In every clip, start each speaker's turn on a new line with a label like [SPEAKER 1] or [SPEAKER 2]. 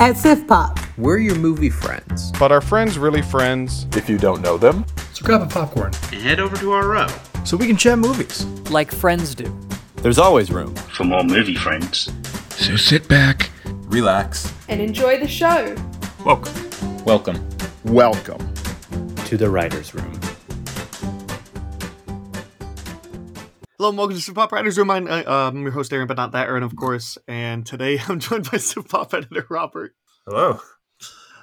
[SPEAKER 1] At Siftpop.
[SPEAKER 2] We're your movie friends.
[SPEAKER 3] But are friends really friends?
[SPEAKER 4] If you don't know them,
[SPEAKER 5] so grab a popcorn
[SPEAKER 6] and head over to our row
[SPEAKER 5] so we can chat movies
[SPEAKER 7] like friends do.
[SPEAKER 8] There's always room
[SPEAKER 6] for more movie friends.
[SPEAKER 5] So sit back,
[SPEAKER 8] relax,
[SPEAKER 9] and enjoy the show.
[SPEAKER 5] Welcome.
[SPEAKER 8] Welcome.
[SPEAKER 4] Welcome
[SPEAKER 2] to the writer's room.
[SPEAKER 10] Hello and welcome to Siftpop Writers Room. I'm, uh, um, your host Aaron, but not that Aaron, of course. And today I'm joined by Siftpop editor Robert.
[SPEAKER 4] Hello.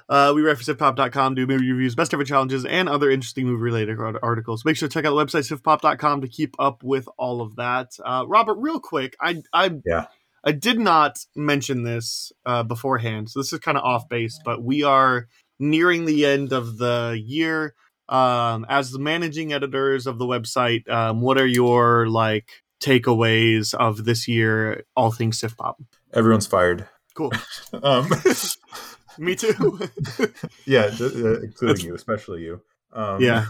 [SPEAKER 10] Uh, we write for Siftpop.com, do movie reviews, best ever challenges, and other interesting movie-related articles. Make sure to check out the website Siftpop.com to keep up with all of that. Uh, Robert, real quick, I I
[SPEAKER 4] yeah.
[SPEAKER 10] I did not mention this uh, beforehand, so this is kind of off base, but we are nearing the end of the year. Um, as the managing editors of the website, um, what are your like takeaways of this year? All things Siftpop.
[SPEAKER 4] Everyone's fired.
[SPEAKER 10] Cool.
[SPEAKER 4] um,
[SPEAKER 10] Me too.
[SPEAKER 4] yeah, uh, including you, especially you.
[SPEAKER 10] Um, yeah.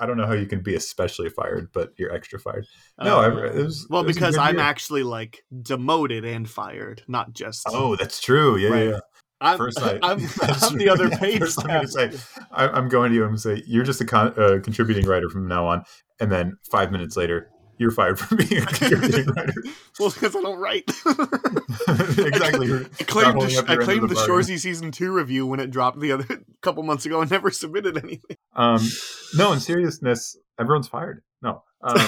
[SPEAKER 4] I don't know how you can be especially fired, but you're extra fired. No, uh, it was
[SPEAKER 10] well because I'm
[SPEAKER 4] year.
[SPEAKER 10] actually like demoted and fired, not just.
[SPEAKER 4] Oh, that's true. Yeah, right. yeah.
[SPEAKER 10] I'm, First, I, I'm, I'm the other page.
[SPEAKER 4] First, I'm, to say, I, am going to you and say you're just a con- uh, contributing writer from now on, and then five minutes later, you're fired from being a contributing writer.
[SPEAKER 10] well, because I don't write.
[SPEAKER 4] exactly.
[SPEAKER 10] I claimed, the, I claimed the, the Shoresy season two review when it dropped the other couple months ago and never submitted anything.
[SPEAKER 4] Um, no, in seriousness, everyone's fired. No. Um,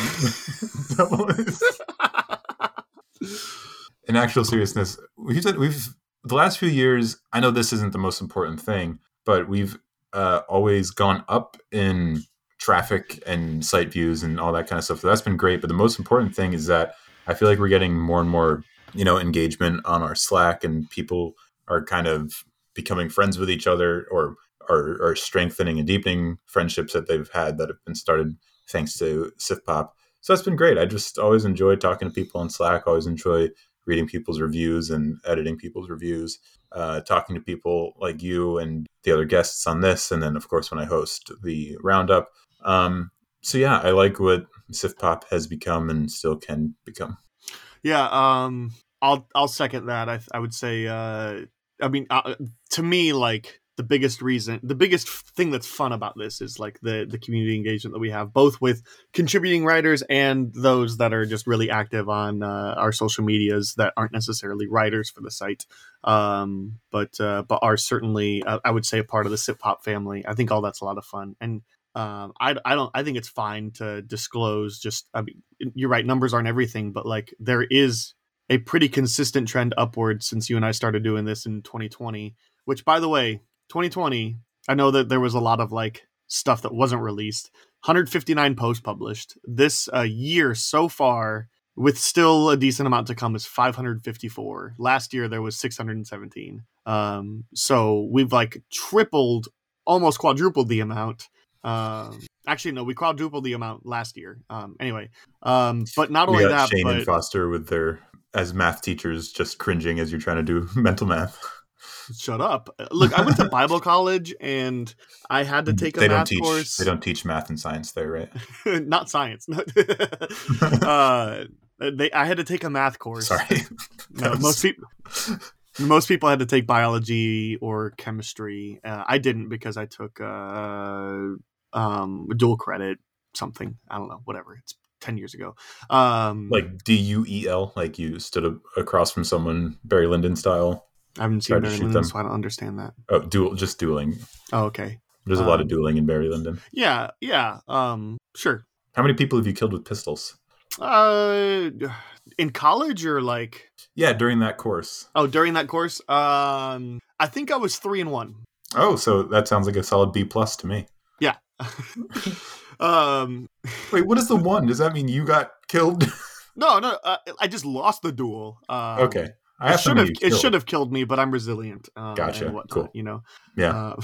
[SPEAKER 4] in actual seriousness, we've we've the last few years. I know this isn't the most important thing, but we've uh, always gone up in traffic and site views and all that kind of stuff. So that's been great. But the most important thing is that I feel like we're getting more and more, you know, engagement on our Slack and people are kind of becoming friends with each other or are, are strengthening and deepening friendships that they've had that have been started thanks to Siftpop. So that's been great. I just always enjoy talking to people on Slack, always enjoy reading people's reviews and editing people's reviews, uh, talking to people like you and the other guests on this. And then, of course, when I host the roundup, um, so yeah, I like what Siftpop has become and still can become.
[SPEAKER 10] Yeah, um, I'll I'll second that. I I would say, uh, I mean, uh, to me, like the biggest reason, the biggest thing that's fun about this is like the the community engagement that we have, both with contributing writers and those that are just really active on uh, our social medias that aren't necessarily writers for the site, um, but uh, but are certainly, uh, I would say, a part of the Siftpop family. I think all that's a lot of fun, and um, I, I don't I think it's fine to disclose just I mean you're right numbers aren't everything but like there is a pretty consistent trend upward since you and I started doing this in 2020 which by the way 2020 I know that there was a lot of like stuff that wasn't released. 159 posts published. This uh, year so far with still a decent amount to come is 554 last year there was 617 um, so we've like tripled almost quadrupled the amount. Um, actually, no, we quadrupled the amount last year. Um, anyway, um, but not only that,
[SPEAKER 4] Shane
[SPEAKER 10] but,
[SPEAKER 4] and Foster with their as math teachers just cringing as you're trying to do mental math.
[SPEAKER 10] Shut up! Look, I went to Bible college and I had to take a
[SPEAKER 4] they
[SPEAKER 10] math
[SPEAKER 4] teach,
[SPEAKER 10] course.
[SPEAKER 4] They don't teach math and science there, right?
[SPEAKER 10] not science. uh, they, I had to take a math course.
[SPEAKER 4] Sorry,
[SPEAKER 10] no, was... most people. Most people had to take biology or chemistry. Uh, I didn't because I took uh, um, dual credit something. I don't know, whatever. It's 10 years ago. Um,
[SPEAKER 4] like D U E L, like you stood across from someone Barry Lyndon style.
[SPEAKER 10] I haven't seen Barry Lyndon, so I don't understand that.
[SPEAKER 4] Oh, duel, just dueling.
[SPEAKER 10] Oh, okay.
[SPEAKER 4] There's a
[SPEAKER 10] um,
[SPEAKER 4] lot of um, dueling in Barry Lyndon.
[SPEAKER 10] Yeah, yeah. Um, sure.
[SPEAKER 4] How many people have you killed with pistols?
[SPEAKER 10] Uh, in college or like?
[SPEAKER 4] Yeah, during that course.
[SPEAKER 10] Oh, during that course. Um, I think I was three and one.
[SPEAKER 4] Oh, so that sounds like a solid B plus to me.
[SPEAKER 10] Yeah. um,
[SPEAKER 4] wait, what is the one? Does that mean you got killed?
[SPEAKER 10] no, no. Uh, I just lost the duel. Um,
[SPEAKER 4] okay.
[SPEAKER 10] I it should have it should have killed me, but I'm resilient. Uh,
[SPEAKER 4] gotcha.
[SPEAKER 10] And whatnot,
[SPEAKER 4] cool.
[SPEAKER 10] You know.
[SPEAKER 4] Yeah.
[SPEAKER 10] Uh,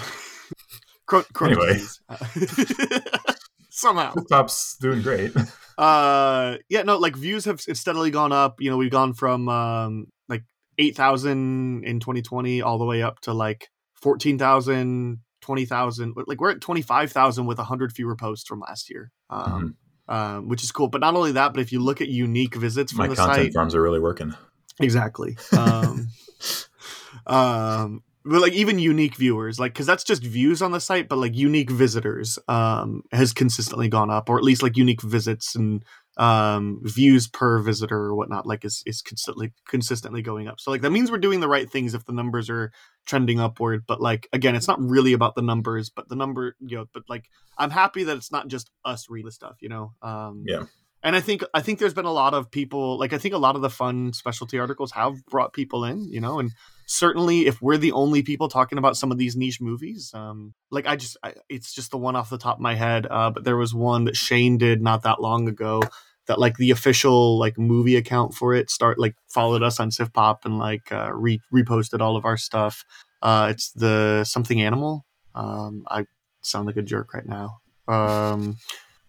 [SPEAKER 10] cro-
[SPEAKER 4] anyway.
[SPEAKER 10] Somehow.
[SPEAKER 4] Pop's doing great.
[SPEAKER 10] Uh, yeah, no, like views have steadily gone up. You know, we've gone from um like eight thousand in 2020 all the way up to like 14,000, 20,000. Like we're at 25,000 with 100 fewer posts from last year. Um, mm-hmm. um, which is cool. But not only that, but if you look at unique visits from
[SPEAKER 4] My
[SPEAKER 10] the
[SPEAKER 4] content
[SPEAKER 10] site,
[SPEAKER 4] farms are really working.
[SPEAKER 10] Exactly. Um, um, but like even unique viewers, like because that's just views on the site, but like unique visitors um, has consistently gone up, or at least like unique visits and um, views per visitor or whatnot, like is is consistently consistently going up. So like that means we're doing the right things if the numbers are trending upward. But like again, it's not really about the numbers, but the number, you know. But like I'm happy that it's not just us reading the stuff, you know. Um,
[SPEAKER 4] Yeah.
[SPEAKER 10] And I think I think there's been a lot of people like I think a lot of the fun specialty articles have brought people in, you know, and certainly if we're the only people talking about some of these niche movies, um, like I just I, it's just the one off the top of my head. Uh, but there was one that Shane did not that long ago that like the official like movie account for it start like followed us on Siftpop and like uh, re- reposted all of our stuff. Uh, it's the something animal. Um, I sound like a jerk right now. Um,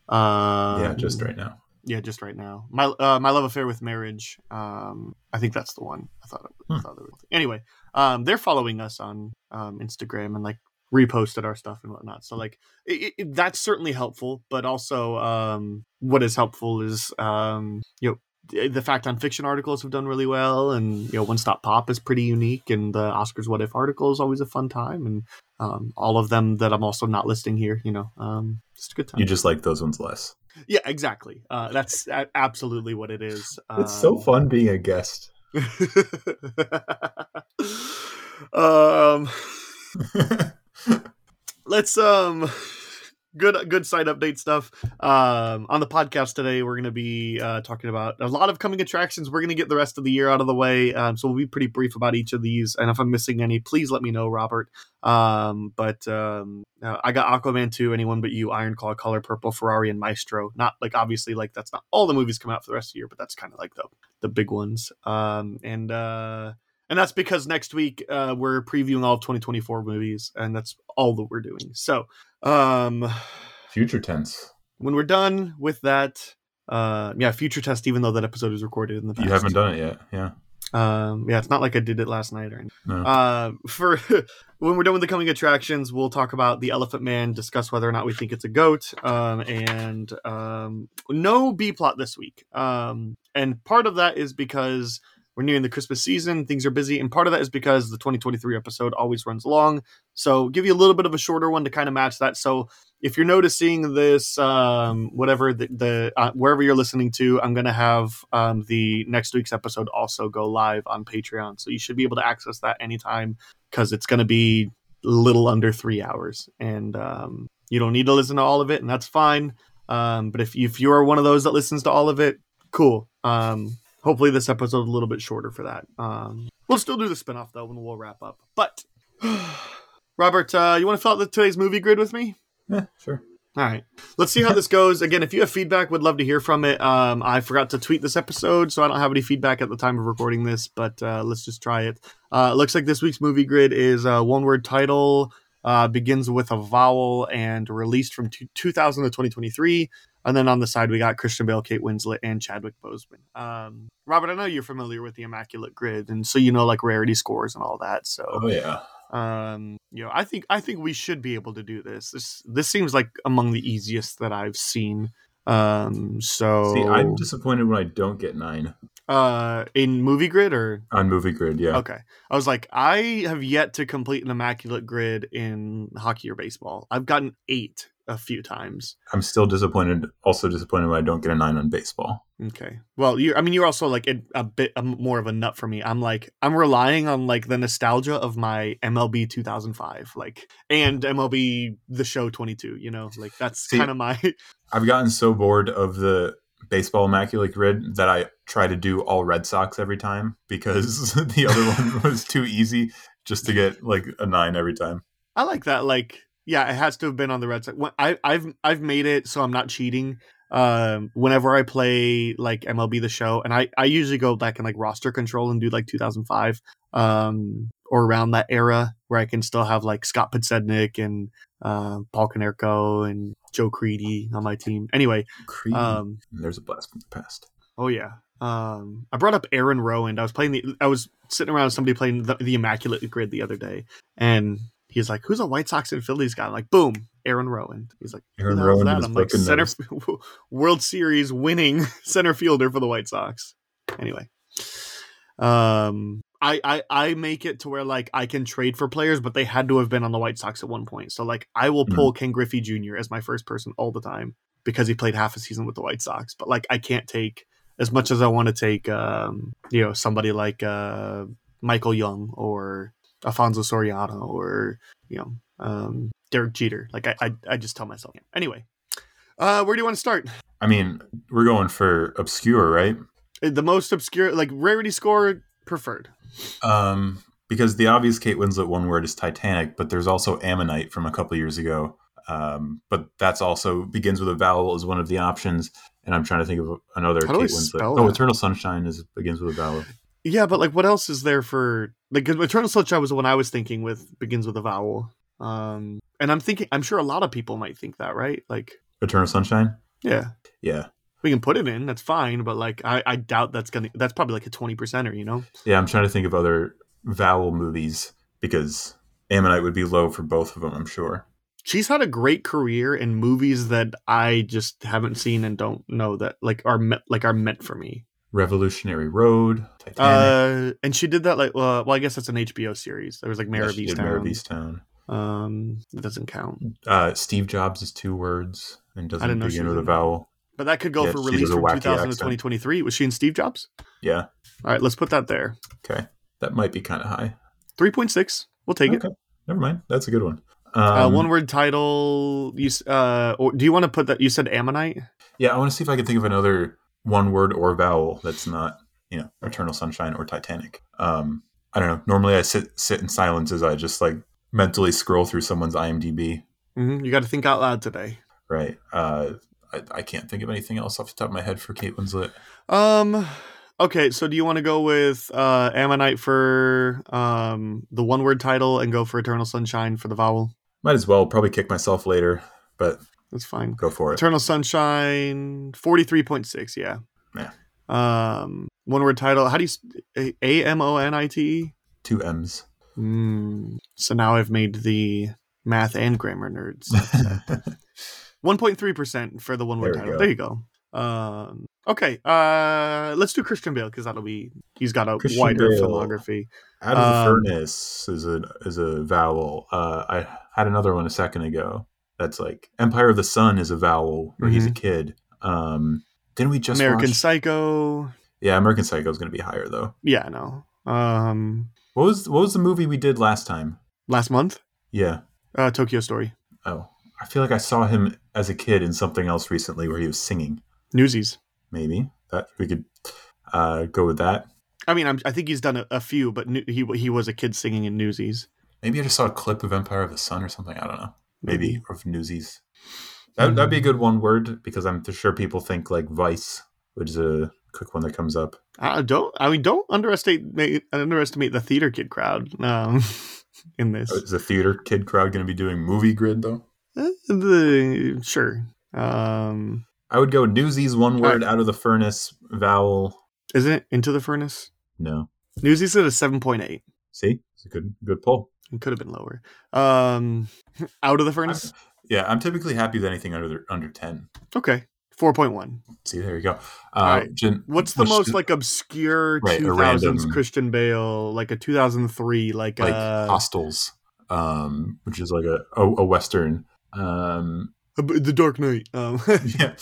[SPEAKER 10] uh,
[SPEAKER 4] yeah, just right now.
[SPEAKER 10] Yeah, just right now. My uh, my love affair with marriage. Um, I think that's the one. I thought. It, I
[SPEAKER 4] Hmm.
[SPEAKER 10] thought. Anyway, um, they're following us on um, Instagram and like reposted our stuff and whatnot. So like it, it, that's certainly helpful. But also, um, what is helpful is um, you know the fact on fiction articles have done really well, and you know One Stop Pop is pretty unique, and the Oscars What If article is always a fun time, and um, all of them that I'm also not listing here. You know, um, just a good time.
[SPEAKER 4] You just like those ones less.
[SPEAKER 10] Yeah, exactly. Uh, that's absolutely what it is.
[SPEAKER 4] It's so
[SPEAKER 10] Um,
[SPEAKER 4] fun being a guest.
[SPEAKER 10] um, let's um, good good side update stuff. Um, on the podcast today, we're going to be uh, talking about a lot of coming attractions. We're going to get the rest of the year out of the way, um, so we'll be pretty brief about each of these. And if I'm missing any, please let me know, Robert. Um, but um, uh, I got Aquaman 2, Anyone But You, Iron Claw, Color Purple, Ferrari, and Maestro. Not like obviously like that's not all the movies come out for the rest of the year, but that's kind of like the the big ones. Um, and uh, and that's because next week uh, we're previewing all of 2024 movies, and that's all that we're doing. So um,
[SPEAKER 4] Future tense.
[SPEAKER 10] when we're done with that, uh, yeah, future test. Even though that episode is recorded in the past,
[SPEAKER 4] You haven't done it yet. Yeah.
[SPEAKER 10] um, yeah, it's not like I did it last night or anything.
[SPEAKER 4] No.
[SPEAKER 10] Uh, for when we're done with the coming attractions, we'll talk about the Elephant Man, discuss whether or not we think it's a goat, um, and um, no B plot this week. Um, and part of that is because we're nearing the Christmas season, things are busy, and part of that is because the 2023 episode always runs long. So, give you a little bit of a shorter one to kind of match that. So, if you're noticing this, um, whatever the, the uh, wherever you're listening to, I'm gonna have um, the next week's episode also go live on Patreon, so you should be able to access that anytime because it's gonna be a little under three hours, and um, you don't need to listen to all of it, and that's fine. Um, but if if you are one of those that listens to all of it, cool. Um, hopefully this episode is a little bit shorter for that. Um, we'll still do the spinoff though, when we'll wrap up. But Robert, uh, you want to fill out the today's movie grid with me?
[SPEAKER 4] Yeah, sure.
[SPEAKER 10] All right. Let's see how this goes. Again, if you have feedback, would love to hear from it. Um, I forgot to tweet this episode, so I don't have any feedback at the time of recording this, but uh, let's just try it. Uh, looks like this week's movie grid is a one word title, uh, begins with a vowel, and released from two- 2000 to 2023. And then on the side, we got Christian Bale, Kate Winslet, and Chadwick Boseman. Um, Robert, I know you're familiar with the Immaculate Grid, and so you know like rarity scores and all that. So
[SPEAKER 4] Oh yeah.
[SPEAKER 10] um you know i think i think we should be able to do this this this seems like among the easiest that i've seen um so
[SPEAKER 4] See, I'm disappointed when I don't get nine
[SPEAKER 10] uh in movie grid or
[SPEAKER 4] on movie grid. Yeah.
[SPEAKER 10] okay i was like i have yet to complete an immaculate grid in hockey or baseball i've gotten eight a few times
[SPEAKER 4] I'm still disappointed. Also disappointed when I don't get a nine on baseball.
[SPEAKER 10] okay well you i mean you're also like a, a bit more of a nut for me i'm like i'm relying on like the nostalgia of my mlb 2005 like and mlb the show 22 you know like that's kind of my
[SPEAKER 4] I've gotten so bored of the baseball immaculate grid that I try to do all Red Sox every time because the other one was too easy just to get like a nine every time.
[SPEAKER 10] I like that. Like, yeah, it has to have been on the red. When- I, I've I've made it so I'm not cheating. Um, whenever I play like MLB the Show, and I I usually go back and like roster control and do like 2005, um, or around that era where I can still have like Scott Podsednik and uh, Paul Konerko and Joe Crede on my team. Anyway,
[SPEAKER 4] Crede.
[SPEAKER 10] um,
[SPEAKER 4] There's a blast from the past.
[SPEAKER 10] Oh yeah. Um, I brought up Aaron Rowand. I was playing the. I was sitting around with somebody playing the, the Immaculate Grid the other day, and he's like, "Who's a White Sox and Phillies guy?" I'm like, "Boom, Aaron Rowand." He's like, "Who
[SPEAKER 4] Aaron
[SPEAKER 10] the hell's
[SPEAKER 4] Rowand
[SPEAKER 10] I'm like, "Center. World Series winning center fielder for the White Sox." Anyway, um, I, I I make it to where like I can trade for players, but they had to have been on the White Sox at one point. So like I will pull Ken Griffey Jr. as my first person all the time because he played half a season with the White Sox. But like I can't take as much as I want to take um, you know, somebody like uh Michael Young or Alfonso Soriano or, you know, um Derek Jeter. Like I I, I just tell myself. Anyway. Uh where do you want to start?
[SPEAKER 4] I mean, we're going for obscure, right?
[SPEAKER 10] The most obscure like rarity score preferred.
[SPEAKER 4] Um, because the obvious Kate Winslet one word is Titanic, but there's also Ammonite from a couple years ago. Um, but that's also begins with a vowel as one of the options. And I'm trying to think of another
[SPEAKER 10] How
[SPEAKER 4] Kate Winslet. Oh,
[SPEAKER 10] that?
[SPEAKER 4] Eternal Sunshine is begins with a vowel.
[SPEAKER 10] Yeah, but like, what else is there for like Eternal Sunshine was the one I was thinking with begins with a vowel. Um, and I'm thinking, I'm sure a lot of people might think that, right? Like,
[SPEAKER 4] Eternal Sunshine.
[SPEAKER 10] yeah,
[SPEAKER 4] Yeah,
[SPEAKER 10] we can put it in, that's fine. But like, I, I doubt that's gonna. That's probably like a twenty percenter, you know?
[SPEAKER 4] yeah. I'm trying to think of other vowel movies because Ammonite would be low for both of them. I'm sure.
[SPEAKER 10] She's had a great career in movies that I just haven't seen and don't know that like are me- like are meant for me.
[SPEAKER 4] Revolutionary Road, Titanic.
[SPEAKER 10] Uh, and she did that like, uh, well, I guess that's an HBO series. There was like Mayor
[SPEAKER 4] Yeah,
[SPEAKER 10] of
[SPEAKER 4] did Mayor of
[SPEAKER 10] Easttown.
[SPEAKER 4] Easttown.
[SPEAKER 10] Um, that doesn't count.
[SPEAKER 4] Uh, Steve Jobs is two words and doesn't
[SPEAKER 10] didn't know she
[SPEAKER 4] begin with a vowel.
[SPEAKER 10] But that could go
[SPEAKER 4] Yeah,
[SPEAKER 10] for release from
[SPEAKER 4] wacky
[SPEAKER 10] 2000 to 2023. Was she in Steve Jobs?
[SPEAKER 4] Yeah.
[SPEAKER 10] All right, let's put that there.
[SPEAKER 4] Okay. That might be kind of high.
[SPEAKER 10] 3.6. We'll take it.
[SPEAKER 4] Okay. Never mind. That's a good one.
[SPEAKER 10] Uh,
[SPEAKER 4] Um,
[SPEAKER 10] one word title. You uh, or do you want to put that? You said Ammonite.
[SPEAKER 4] Yeah, I want to see if I can think of another one word or vowel that's not, you know, Eternal Sunshine or Titanic. Um, I don't know. Normally I sit sit in silence as I just like mentally scroll through someone's IMDb.
[SPEAKER 10] hmm You got to think out loud today.
[SPEAKER 4] Right. Uh, I, I can't think of anything else off the top of my head for Kate Winslet.
[SPEAKER 10] Um. Okay, so do you want to go with uh, Ammonite for um, the one word title and go for Eternal Sunshine for the vowel?
[SPEAKER 4] Might as well probably kick myself later, but
[SPEAKER 10] That's fine.
[SPEAKER 4] go for it.
[SPEAKER 10] Eternal Sunshine, forty three point six. Yeah.
[SPEAKER 4] Yeah.
[SPEAKER 10] Um. One word title. How do you A M O N I T E?
[SPEAKER 4] Two M's.
[SPEAKER 10] Mm, so now I've made the math and grammar nerds. 1.3% for the one word title.
[SPEAKER 4] go.
[SPEAKER 10] There you go. Um, okay. Uh, let's do Christian Bale because that'll be, he's got a
[SPEAKER 4] Christian
[SPEAKER 10] wider
[SPEAKER 4] Bale.
[SPEAKER 10] filmography.
[SPEAKER 4] Out of the
[SPEAKER 10] Um,
[SPEAKER 4] furnace is a is a vowel. Uh, I had another one a second ago. That's like Empire of the Sun is a vowel where he's a kid. Um, didn't we just
[SPEAKER 10] Mm-hmm. American
[SPEAKER 4] watch?
[SPEAKER 10] Psycho.
[SPEAKER 4] Yeah, American Psycho is going to be higher though.
[SPEAKER 10] Yeah, no. Um,
[SPEAKER 4] What was what was the movie we did last time?
[SPEAKER 10] last month,
[SPEAKER 4] Yeah.
[SPEAKER 10] uh, Tokyo Story.
[SPEAKER 4] Oh, I feel like I saw him as a kid in something else recently where he was singing.
[SPEAKER 10] Newsies.
[SPEAKER 4] Maybe that we could uh, go with that.
[SPEAKER 10] I mean, I'm, I think he's done a, a few, but new, he he was a kid singing in Newsies.
[SPEAKER 4] Maybe I just saw a clip of Empire of the Sun or something. I don't know. Maybe
[SPEAKER 10] Maybe.
[SPEAKER 4] of Newsies. That, that'd be a good one word because I'm sure people think like Vice, which is a quick one that comes up.
[SPEAKER 10] I don't. I mean, don't underestimate underestimate the theater kid crowd. Um, in this,
[SPEAKER 4] Is the theater kid crowd going to be doing movie grid though?
[SPEAKER 10] Uh, the sure. Um,
[SPEAKER 4] I would go Newsies, one word
[SPEAKER 10] right.
[SPEAKER 4] out of the furnace, vowel.
[SPEAKER 10] isn't it into the furnace?
[SPEAKER 4] No.
[SPEAKER 10] Newsies at a seven point eight.
[SPEAKER 4] See, it's a good good pull.
[SPEAKER 10] It could have been lower. Um, out of the furnace.
[SPEAKER 4] Yeah, I'm typically happy with anything under under ten.
[SPEAKER 10] Okay, four point one.
[SPEAKER 4] See, there you go. Uh,
[SPEAKER 10] What's the most like obscure
[SPEAKER 4] Right, a
[SPEAKER 10] two thousands Christian Bale? Like a two thousand three, like,
[SPEAKER 4] like
[SPEAKER 10] uh,
[SPEAKER 4] Hostiles, um, which is like a a, a western. Um,
[SPEAKER 10] the Dark Knight. Um,
[SPEAKER 4] yeah,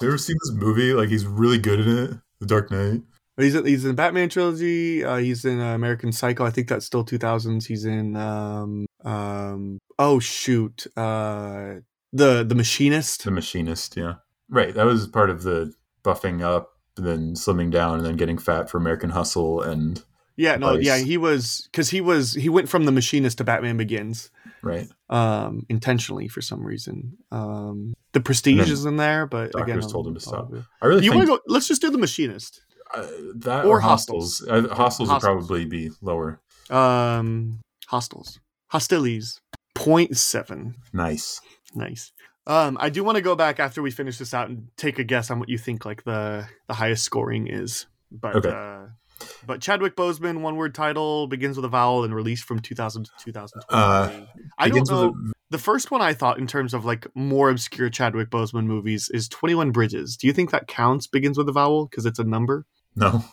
[SPEAKER 4] you ever seen this movie? Like he's really good in it. The Dark Knight.
[SPEAKER 10] He's in, he's in the Batman trilogy. Uh, he's in uh, American Psycho. I think that's still two thousands. He's in um um oh shoot uh the the Machinist.
[SPEAKER 4] The Machinist. Yeah, right. That was part of the buffing up, and then slimming down, and then getting fat for American Hustle. And
[SPEAKER 10] Yeah, no,
[SPEAKER 4] Vice.
[SPEAKER 10] yeah, he was because he was he went from the Machinist to Batman Begins
[SPEAKER 4] right,
[SPEAKER 10] um intentionally for some reason. Um The Prestige is in there, but
[SPEAKER 4] doctors
[SPEAKER 10] again,
[SPEAKER 4] told him to stop. I really
[SPEAKER 10] You
[SPEAKER 4] think
[SPEAKER 10] want to go? Let's just do the Machinist.
[SPEAKER 4] uh, that
[SPEAKER 10] or
[SPEAKER 4] or, Hostiles. Uh, Hostiles would probably be lower.
[SPEAKER 10] Um, Hostiles, Hostilities, point seven.
[SPEAKER 4] Nice.
[SPEAKER 10] Nice. Um, I do want to go back after we finish this out and take a guess on what you think like the the highest scoring is. But
[SPEAKER 4] Okay.
[SPEAKER 10] uh, but Chadwick Boseman, one word title, begins with a vowel and released from 2000 to 2020.
[SPEAKER 4] Uh,
[SPEAKER 10] I don't know.
[SPEAKER 4] a-
[SPEAKER 10] The first one I thought in terms of like more obscure Chadwick Boseman movies is 21 Bridges. Do you think that counts? Begins with a vowel because it's a number.
[SPEAKER 4] no.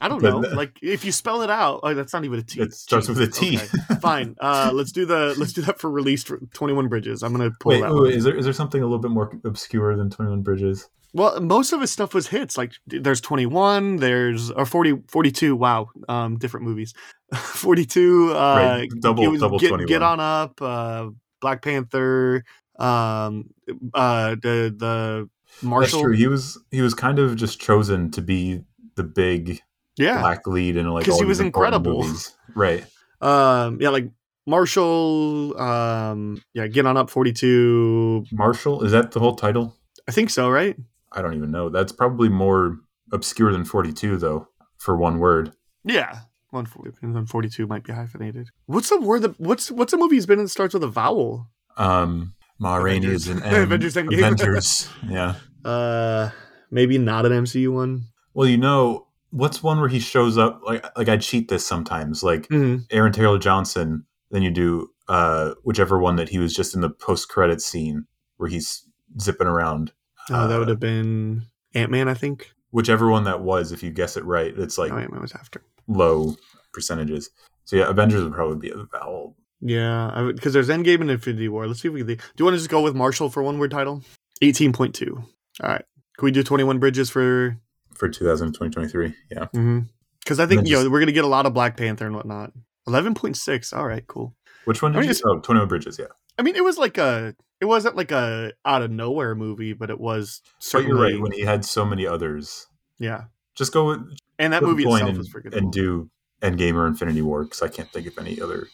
[SPEAKER 10] I don't know. Like if you spell it out, oh, that's not even a T.
[SPEAKER 4] It starts with a T.
[SPEAKER 10] Okay, Fine. Uh, let's do the let's do that for released Twenty One Bridges. I'm gonna pull
[SPEAKER 4] Wait,
[SPEAKER 10] that
[SPEAKER 4] wait, is there is there something a little bit more obscure than Twenty One Bridges?
[SPEAKER 10] Well, most of his stuff was hits. Like there's 21, there's or 40, 42. Wow, um, different movies. 42. Uh,
[SPEAKER 4] Right, double-
[SPEAKER 10] was
[SPEAKER 4] double
[SPEAKER 10] get,
[SPEAKER 4] 21.
[SPEAKER 10] Get on up. Uh, Black Panther. Um, uh, the the Marshall.
[SPEAKER 4] That's true. He was he was kind of just chosen to be the big
[SPEAKER 10] Yeah.
[SPEAKER 4] black lead in like
[SPEAKER 10] 'Cause
[SPEAKER 4] all
[SPEAKER 10] he was incredible.
[SPEAKER 4] movies. Right.
[SPEAKER 10] Um, yeah, like Marshall. Um, yeah, Get on up. 42.
[SPEAKER 4] Marshall is that the whole title?
[SPEAKER 10] I think so. Right.
[SPEAKER 4] I don't even know. That's probably more obscure than Forty Two though. For one word,
[SPEAKER 10] Yeah. 142 might be hyphenated. What's the word that what's what's a movie he's been in that starts with a vowel?
[SPEAKER 4] um, Ma Rainey
[SPEAKER 10] Avengers.
[SPEAKER 4] is an M.
[SPEAKER 10] Avengers Endgame.
[SPEAKER 4] Avengers. yeah.
[SPEAKER 10] Uh, maybe not an MCU one.
[SPEAKER 4] Well, you know, what's one where he shows up? Like, like I cheat this sometimes. Like
[SPEAKER 10] Mm-hmm.
[SPEAKER 4] Aaron Taylor Johnson. Then you do uh, whichever one that he was just in the post credit scene where he's zipping around.
[SPEAKER 10] Oh, that would have been Ant Man, I think.
[SPEAKER 4] Whichever one that was, if you guess it right, it's like
[SPEAKER 10] oh, Ant Man was after.
[SPEAKER 4] low percentages. So yeah, Avengers would probably be a vowel.
[SPEAKER 10] Yeah, because there's Endgame and Infinity War. Let's see if we can. Do you want to just go with Marshall for one word title? Eighteen point two. All right. Can we do twenty one bridges for?
[SPEAKER 4] for 2023. Yeah. Mm-hmm.
[SPEAKER 10] Because I think you know we're gonna get a lot of Black Panther and whatnot. Eleven point six. All right, cool.
[SPEAKER 4] Which one
[SPEAKER 10] I mean,
[SPEAKER 4] you? Oh, 21 Bridges. Yeah.
[SPEAKER 10] I mean, it was like a. It wasn't like a out of nowhere movie, but it was
[SPEAKER 4] But you're right. When he had so many others,
[SPEAKER 10] yeah,
[SPEAKER 4] just go with
[SPEAKER 10] and that movie itself
[SPEAKER 4] and,
[SPEAKER 10] was forgettable.
[SPEAKER 4] and do Endgame or Infinity War because I can't think of any other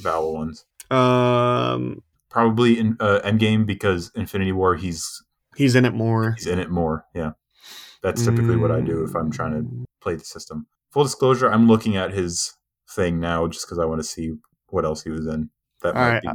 [SPEAKER 4] vowel ones.
[SPEAKER 10] um,
[SPEAKER 4] Probably in uh, Endgame because Infinity War he's
[SPEAKER 10] he's in it more.
[SPEAKER 4] he's in it more. Yeah. That's typically what I do if I'm trying
[SPEAKER 10] Mm.
[SPEAKER 4] to play the system. Full disclosure, I'm looking at his thing now just because I want to see what else he was in. That
[SPEAKER 10] All
[SPEAKER 4] might
[SPEAKER 10] right,
[SPEAKER 4] be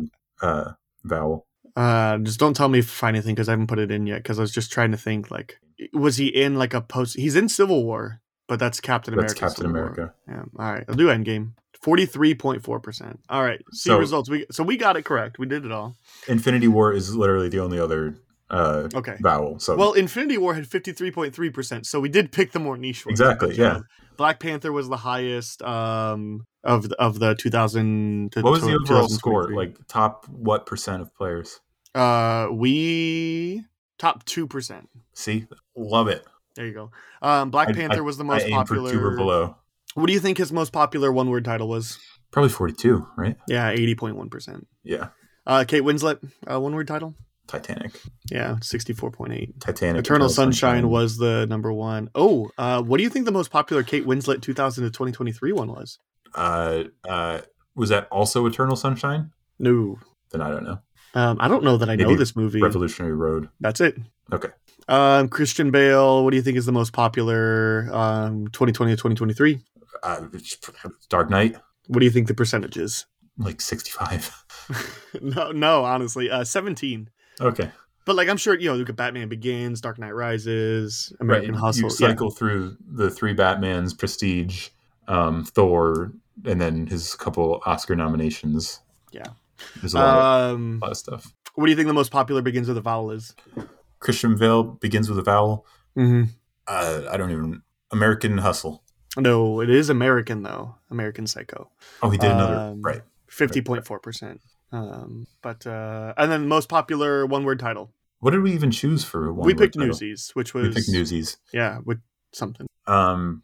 [SPEAKER 4] uh, vowel.
[SPEAKER 10] Uh, just don't tell me if you find anything because I haven't put it in yet. Because I was just trying to think, like, was he in like a post? He's in Civil War, but that's Captain America. That's.
[SPEAKER 4] Captain
[SPEAKER 10] Civil War.
[SPEAKER 4] America.
[SPEAKER 10] Yeah. All right, I'll do Endgame. Forty-three point four percent. All right. See
[SPEAKER 4] So-
[SPEAKER 10] results. We so we got it correct. We did it all.
[SPEAKER 4] Infinity War is literally the only other uh,
[SPEAKER 10] Okay.
[SPEAKER 4] vowel. So
[SPEAKER 10] Well, Infinity War had fifty-three point three percent, so we did pick the more niche one.
[SPEAKER 4] Exactly, yeah.
[SPEAKER 10] Black Panther was the highest um of the, of the two thousand.
[SPEAKER 4] what was the overall score? Like top what percent of players?
[SPEAKER 10] uh, we top two percent.
[SPEAKER 4] See, love it.
[SPEAKER 10] There you go. Um, Black
[SPEAKER 4] I-
[SPEAKER 10] Panther
[SPEAKER 4] I-
[SPEAKER 10] was the most popular.
[SPEAKER 4] two or below.
[SPEAKER 10] What do you think his most popular one word title was?
[SPEAKER 4] Probably forty-two, right?
[SPEAKER 10] Yeah, eighty point one percent.
[SPEAKER 4] Yeah,
[SPEAKER 10] Uh, Kate Winslet, uh, one word title.
[SPEAKER 4] Titanic.
[SPEAKER 10] Yeah, sixty four point eight.
[SPEAKER 4] Titanic.
[SPEAKER 10] Eternal Sunshine was the number one. Oh, uh, what do you think the most popular Kate Winslet 2000 to 2023 one was?
[SPEAKER 4] Uh, uh, was that also Eternal Sunshine?
[SPEAKER 10] No,
[SPEAKER 4] Then I don't know.
[SPEAKER 10] um, I don't know that I know this movie.
[SPEAKER 4] Revolutionary Road.
[SPEAKER 10] That's it.
[SPEAKER 4] Okay.
[SPEAKER 10] Um, Christian Bale, what do you think is the most popular um, 2020 to 2023?
[SPEAKER 4] Uh, Dark Knight,
[SPEAKER 10] What do you think the percentage is?
[SPEAKER 4] like sixty-five.
[SPEAKER 10] no, no, honestly, uh, 17.
[SPEAKER 4] Okay,
[SPEAKER 10] But like I'm sure you know, look at Batman Begins, Dark Knight Rises, American
[SPEAKER 4] right.
[SPEAKER 10] Hustle.
[SPEAKER 4] You
[SPEAKER 10] yeah.
[SPEAKER 4] cycle through the three Batmans, Prestige, um, Thor, and then his couple Oscar nominations.
[SPEAKER 10] Yeah.
[SPEAKER 4] there's a lot, of,
[SPEAKER 10] Um,
[SPEAKER 4] a lot of stuff.
[SPEAKER 10] what do you think the most popular begins with a vowel is?
[SPEAKER 4] Christian Bale begins with a vowel.
[SPEAKER 10] Mm-hmm.
[SPEAKER 4] Uh, I don't even. American Hustle.
[SPEAKER 10] No, it is American though. American Psycho,
[SPEAKER 4] Oh, he did another.
[SPEAKER 10] Um,
[SPEAKER 4] right.
[SPEAKER 10] fifty point four percent. Um, but uh, and then most popular one word title.
[SPEAKER 4] What did we even choose for one?
[SPEAKER 10] we picked
[SPEAKER 4] title?
[SPEAKER 10] Newsies, which was
[SPEAKER 4] We picked Newsies.
[SPEAKER 10] yeah, with something.
[SPEAKER 4] Um,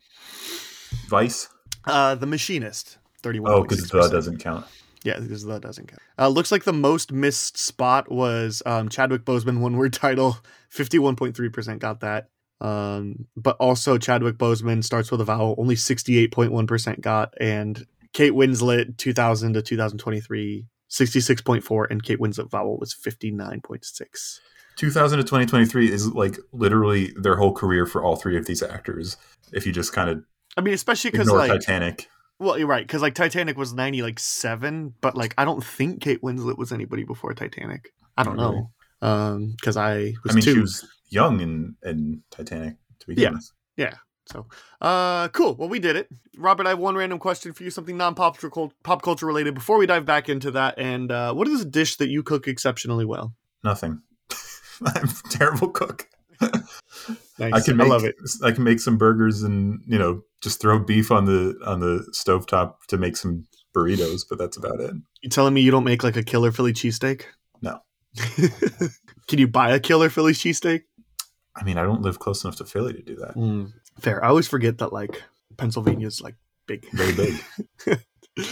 [SPEAKER 4] Vice.
[SPEAKER 10] Uh, the Machinist, thirty one.
[SPEAKER 4] Oh, because the doesn't count.
[SPEAKER 10] Yeah, because that doesn't count. Uh, looks like the most missed spot was um, Chadwick Boseman, one word title. 51.3% got that. Um, but also, Chadwick Boseman starts with a vowel, only 68.1% got. And Kate Winslet, 2000 to 2023, 66.4. And Kate Winslet vowel was 59.6.
[SPEAKER 4] 2000 to 2023 is like literally their whole career for all three of these actors. If you just kind of
[SPEAKER 10] I mean, especially because, like,
[SPEAKER 4] Titanic.
[SPEAKER 10] well, you're right. Because, like, Titanic was 90, like, seven. But, like, I don't think Kate Winslet was anybody before Titanic. I don't
[SPEAKER 4] really.
[SPEAKER 10] know. Um, because I was
[SPEAKER 4] I mean,
[SPEAKER 10] two.
[SPEAKER 4] she was young in, in Titanic to begin
[SPEAKER 10] Yeah.
[SPEAKER 4] with.
[SPEAKER 10] So, uh, cool. Well, we did it. Robert, I have one random question for you, something non-pop cul- pop culture related. Before we dive back into that, and uh, what is a dish that you cook exceptionally well?
[SPEAKER 4] Nothing. I'm a terrible cook.
[SPEAKER 10] Nice.
[SPEAKER 4] I can make, I
[SPEAKER 10] love it.
[SPEAKER 4] I can make some burgers and you know just throw beef on the on the stovetop to make some burritos, but that's about it.
[SPEAKER 10] You telling me you don't make like a killer Philly cheesesteak?
[SPEAKER 4] No.
[SPEAKER 10] can you buy a killer Philly cheesesteak?
[SPEAKER 4] I mean, I don't live close enough to Philly to do that.
[SPEAKER 10] Fair. I always forget that like Pennsylvania's like big.
[SPEAKER 4] Very big.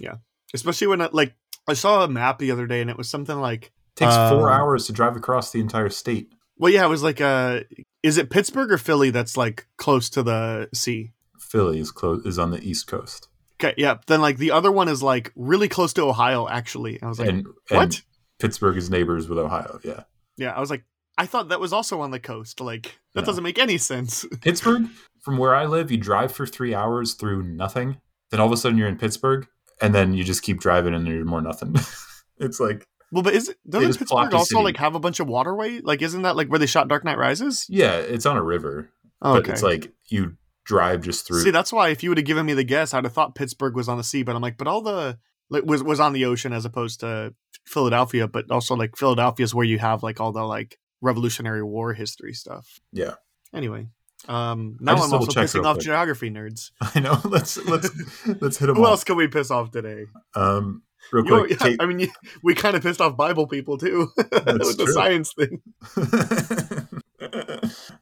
[SPEAKER 10] yeah. Especially when I, like I saw a map the other day and it was something like
[SPEAKER 4] takes four
[SPEAKER 10] Um,
[SPEAKER 4] hours to drive across the entire state.
[SPEAKER 10] well yeah, it was like uh is it Pittsburgh or Philly that's like close to the sea?
[SPEAKER 4] Philly is close is on the east coast,
[SPEAKER 10] Okay, yeah. Then like the other one is like really close to Ohio actually. I was like
[SPEAKER 4] and,
[SPEAKER 10] what?
[SPEAKER 4] and Pittsburgh is neighbors with Ohio. Yeah,
[SPEAKER 10] Yeah, I was like I thought that was also on the coast. Like that
[SPEAKER 4] No.
[SPEAKER 10] doesn't make any sense.
[SPEAKER 4] Pittsburgh, from where I live, you drive for three hours through nothing. Then all of a sudden you're in Pittsburgh, and then you just keep driving and there's more nothing. it's like
[SPEAKER 10] well, but is it doesn't Pittsburgh also like have a bunch of waterway? Like isn't that like where they shot Dark Knight Rises?
[SPEAKER 4] yeah, it's on a river,
[SPEAKER 10] Oh,
[SPEAKER 4] but it's like you drive just through.
[SPEAKER 10] See, that's why if you would have given me the guess, I'd have thought Pittsburgh was on the sea, but I'm like, but all the like was was on the ocean as opposed to Philadelphia, but also like Philadelphia is where you have like all the like Revolutionary War history stuff.
[SPEAKER 4] Yeah.
[SPEAKER 10] Anyway, um, now I'm also pissing off
[SPEAKER 4] quick.
[SPEAKER 10] geography nerds.
[SPEAKER 4] I know. Let's let's let's hit them
[SPEAKER 10] Who
[SPEAKER 4] all.
[SPEAKER 10] else can we piss off today?
[SPEAKER 4] Um, real
[SPEAKER 10] You know,
[SPEAKER 4] quick, Kate,
[SPEAKER 10] I mean, you- we kind of pissed off Bible people too with the science thing.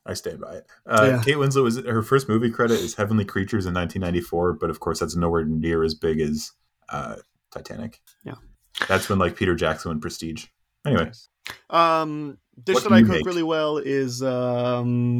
[SPEAKER 4] I stand by it. Uh,
[SPEAKER 10] Yeah.
[SPEAKER 4] Kate Winslet was her first movie credit is Heavenly Creatures in 1994, but of course that's nowhere near as big as uh, Titanic.
[SPEAKER 10] Yeah.
[SPEAKER 4] that's when like Peter Jackson won Prestige. Anyway,
[SPEAKER 10] Um, dish
[SPEAKER 4] What
[SPEAKER 10] that I cook
[SPEAKER 4] make?
[SPEAKER 10] really well is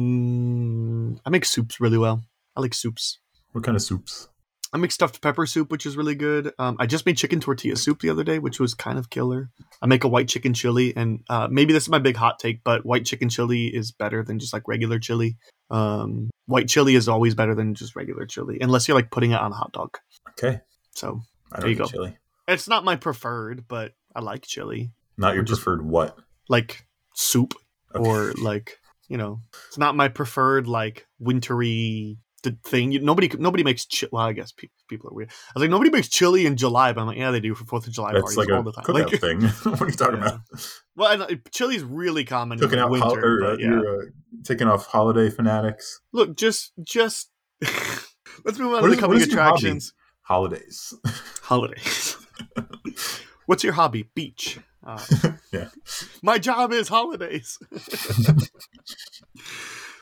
[SPEAKER 10] um, I make soups really well. I like soups.
[SPEAKER 4] what kind of soups?
[SPEAKER 10] I make stuffed pepper soup, which is really good. Um, I just made chicken tortilla soup the other day, which was kind of killer. I make a white chicken chili, and uh, maybe this is my big hot take, but white chicken chili is better than just like regular chili. Um, white chili is always better than just regular chili, unless you're like putting it on a hot dog.
[SPEAKER 4] Okay,
[SPEAKER 10] So
[SPEAKER 4] I
[SPEAKER 10] There
[SPEAKER 4] don't
[SPEAKER 10] you go.
[SPEAKER 4] chili.
[SPEAKER 10] it's not my preferred, but I like chili,
[SPEAKER 4] Not your
[SPEAKER 10] Or just-
[SPEAKER 4] preferred what?
[SPEAKER 10] like soup
[SPEAKER 4] Okay.
[SPEAKER 10] or like you know, it's not my preferred like wintry thing. You, nobody nobody makes chi- well, I guess pe- people are weird. I was like nobody makes chili in July, but I'm like yeah, they do for Fourth of July
[SPEAKER 4] That's
[SPEAKER 10] parties
[SPEAKER 4] like
[SPEAKER 10] all
[SPEAKER 4] a
[SPEAKER 10] the time. Like,
[SPEAKER 4] thing. what are you talking
[SPEAKER 10] Yeah.
[SPEAKER 4] about?
[SPEAKER 10] well, I chili's really common
[SPEAKER 4] Cooking
[SPEAKER 10] in
[SPEAKER 4] out,
[SPEAKER 10] winter.
[SPEAKER 4] hol- or, uh,
[SPEAKER 10] yeah.
[SPEAKER 4] you're uh, taking off holiday fanatics.
[SPEAKER 10] Look, just just let's move on
[SPEAKER 4] What
[SPEAKER 10] to
[SPEAKER 4] is-
[SPEAKER 10] the coming attractions.
[SPEAKER 4] Holidays.
[SPEAKER 10] Holidays. What's your hobby? Beach. Uh,
[SPEAKER 4] Yeah.
[SPEAKER 10] My job is holidays.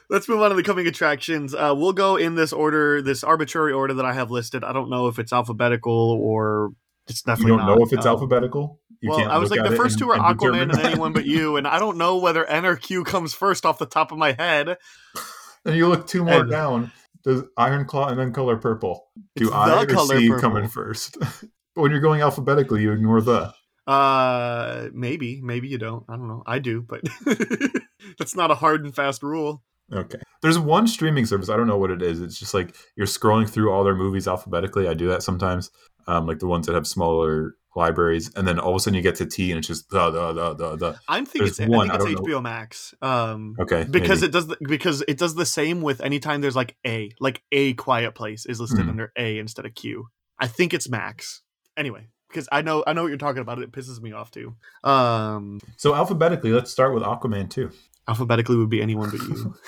[SPEAKER 10] Let's move on to the coming attractions. Uh, we'll go in this order, this arbitrary order that I have listed. I don't know if it's alphabetical or it's definitely.
[SPEAKER 4] You don't
[SPEAKER 10] not.
[SPEAKER 4] know if it's
[SPEAKER 10] Um,
[SPEAKER 4] alphabetical. You
[SPEAKER 10] well, I was like, the first two are
[SPEAKER 4] and
[SPEAKER 10] Aquaman and anyone but you, and I don't know whether N or Q comes first off the top of my head.
[SPEAKER 4] And you look two more
[SPEAKER 10] And-
[SPEAKER 4] down. Does Iron Claw and then color purple? Do I or C
[SPEAKER 10] purple.
[SPEAKER 4] in first? but when you're going alphabetically, you ignore the.
[SPEAKER 10] Uh, maybe, maybe you don't. I don't know. I do, but that's not a hard and fast rule.
[SPEAKER 4] Okay. There's one streaming service. I don't know what it is. It's just like you're scrolling through all their movies alphabetically. I do that sometimes. Um, like the ones that have smaller libraries, and then all of a sudden you get to T, and it's just the the the the. the.
[SPEAKER 10] I'm thinking
[SPEAKER 4] There's
[SPEAKER 10] it's,
[SPEAKER 4] one,
[SPEAKER 10] I
[SPEAKER 4] I
[SPEAKER 10] think it's
[SPEAKER 4] know.
[SPEAKER 10] HBO Max. Um,
[SPEAKER 4] Okay.
[SPEAKER 10] because
[SPEAKER 4] maybe.
[SPEAKER 10] it does the, because it does the same with anytime there's like A, like A Quiet Place is listed
[SPEAKER 4] Mhm.
[SPEAKER 10] under A instead of Q. I think it's Max. Anyway, because I know I know what you're talking about. It pisses me off too. Um,
[SPEAKER 4] so alphabetically, let's start with Aquaman two.
[SPEAKER 10] alphabetically would be anyone but you.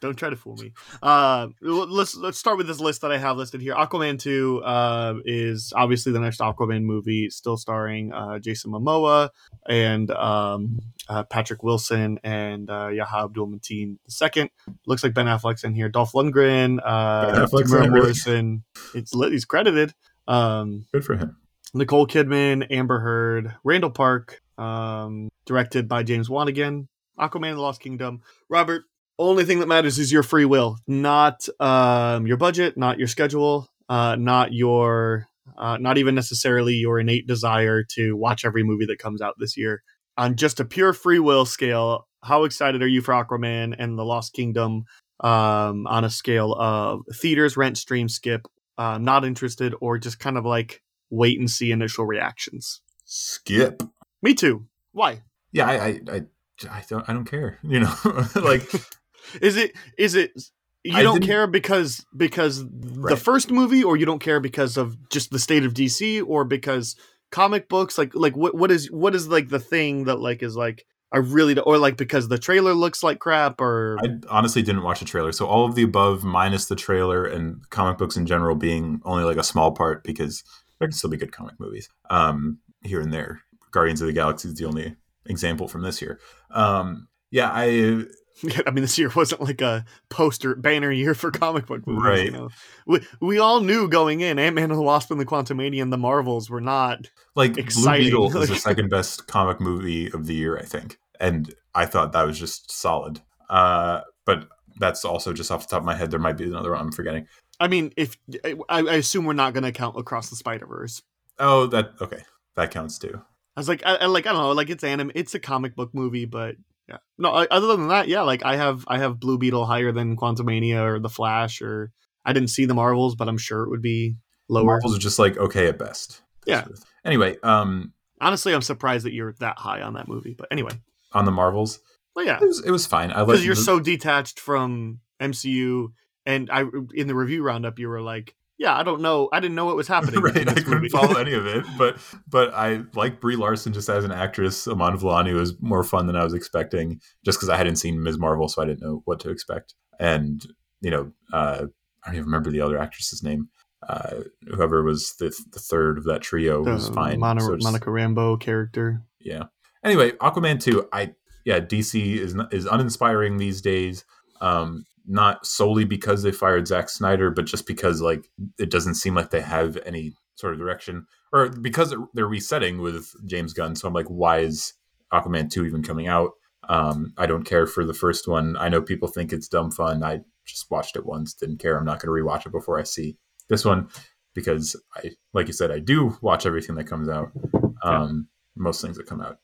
[SPEAKER 10] Don't try to fool me. Uh, let's let's start with this list that I have listed here. Aquaman two uh, is obviously the next Aquaman movie, still starring uh, Jason Momoa and um, uh, Patrick Wilson and uh, Yahya Abdul Mateen II. Looks like Ben Affleck's in here. Dolph Lundgren, uh,
[SPEAKER 4] Ben Affleck's
[SPEAKER 10] Tamara
[SPEAKER 4] in really?
[SPEAKER 10] It's he's credited. Um,
[SPEAKER 4] Good for him.
[SPEAKER 10] Nicole Kidman, Amber Heard, Randall Park, um, directed by James Wan again. Aquaman: The Lost Kingdom. Robert, only thing that matters is your free will, not um, your budget, not your schedule, uh, not your, uh, not even necessarily your innate desire to watch every movie that comes out this year. On just a pure free will scale, how excited are you for Aquaman and The Lost Kingdom? Um, on a scale of theaters, rent, stream, skip, um, not interested, or just kind of like wait and see initial reactions.
[SPEAKER 4] Skip.
[SPEAKER 10] Me too. Why?
[SPEAKER 4] Yeah, I, I, I, I don't, I don't care. You know, like
[SPEAKER 10] Is it is it you
[SPEAKER 4] I
[SPEAKER 10] don't care because because the first movie or you don't care because of just the state of DC or because comic books like like what what is what is like the thing that like is like I really don't, or like because the trailer looks like crap, or
[SPEAKER 4] I honestly didn't watch the trailer, so all of the above minus the trailer and comic books in general being only like a small part because there can still be good comic movies um, here and there. Guardians of the Galaxy is the only example from this year. Um, yeah, I
[SPEAKER 10] I mean, this year wasn't like a poster banner year for comic book movies.
[SPEAKER 4] Right.
[SPEAKER 10] You know? we, we all knew going in Ant Man and the Wasp and the Quantumania, and the Marvels were not.
[SPEAKER 4] like
[SPEAKER 10] Exciting.
[SPEAKER 4] Blue Beetle is the second best comic movie of the year, I think, and I thought that was just solid. Uh, but that's also just off the top of my head. There might be another one I'm forgetting.
[SPEAKER 10] I mean, if I, I assume we're not going to count Across the Spider Verse.
[SPEAKER 4] Oh, that okay, that counts too.
[SPEAKER 10] I was like, I, I like I don't know, like it's anime, it's a comic book movie, but yeah, no. I, other than that, yeah, like I have I have Blue Beetle higher than Quantumania or the Flash, or I didn't see the Marvels, but I'm sure it would be lower.
[SPEAKER 4] Marvels are just like okay at best.
[SPEAKER 10] Yeah.
[SPEAKER 4] Anyway, um,
[SPEAKER 10] Honestly, I'm surprised that you're that high on that movie, but anyway,
[SPEAKER 4] on the Marvels,
[SPEAKER 10] but yeah,
[SPEAKER 4] it was it was fine. I
[SPEAKER 10] because you're so detached from MCU, and I in the review roundup you were like, yeah, I don't know, I didn't know what was happening.
[SPEAKER 4] right. I couldn't
[SPEAKER 10] movie.
[SPEAKER 4] follow any of it, but but I like Brie Larson just as an actress. Iman Vellani was more fun than I was expecting, just because I hadn't seen Ms. Marvel, so I didn't know what to expect. And you know, uh, I don't even remember the other actress's name. Uh, whoever was the, the third of that trio
[SPEAKER 10] the
[SPEAKER 4] was fine.
[SPEAKER 10] Mono-
[SPEAKER 4] So
[SPEAKER 10] Monica Rambeau character.
[SPEAKER 4] yeah. Anyway, Aquaman two. I yeah, DC is is uninspiring these days. Um, not solely because they fired Zack Snyder, but just because like it doesn't seem like they have any sort of direction, or because they're resetting with James Gunn. So I'm like, why is Aquaman two even coming out? Um, I don't care for the first one. I know people think it's dumb fun. I just watched it once, didn't care. I'm not going to rewatch it before I see this one because I, like you said, I do watch everything that comes out. Um, most things that come out.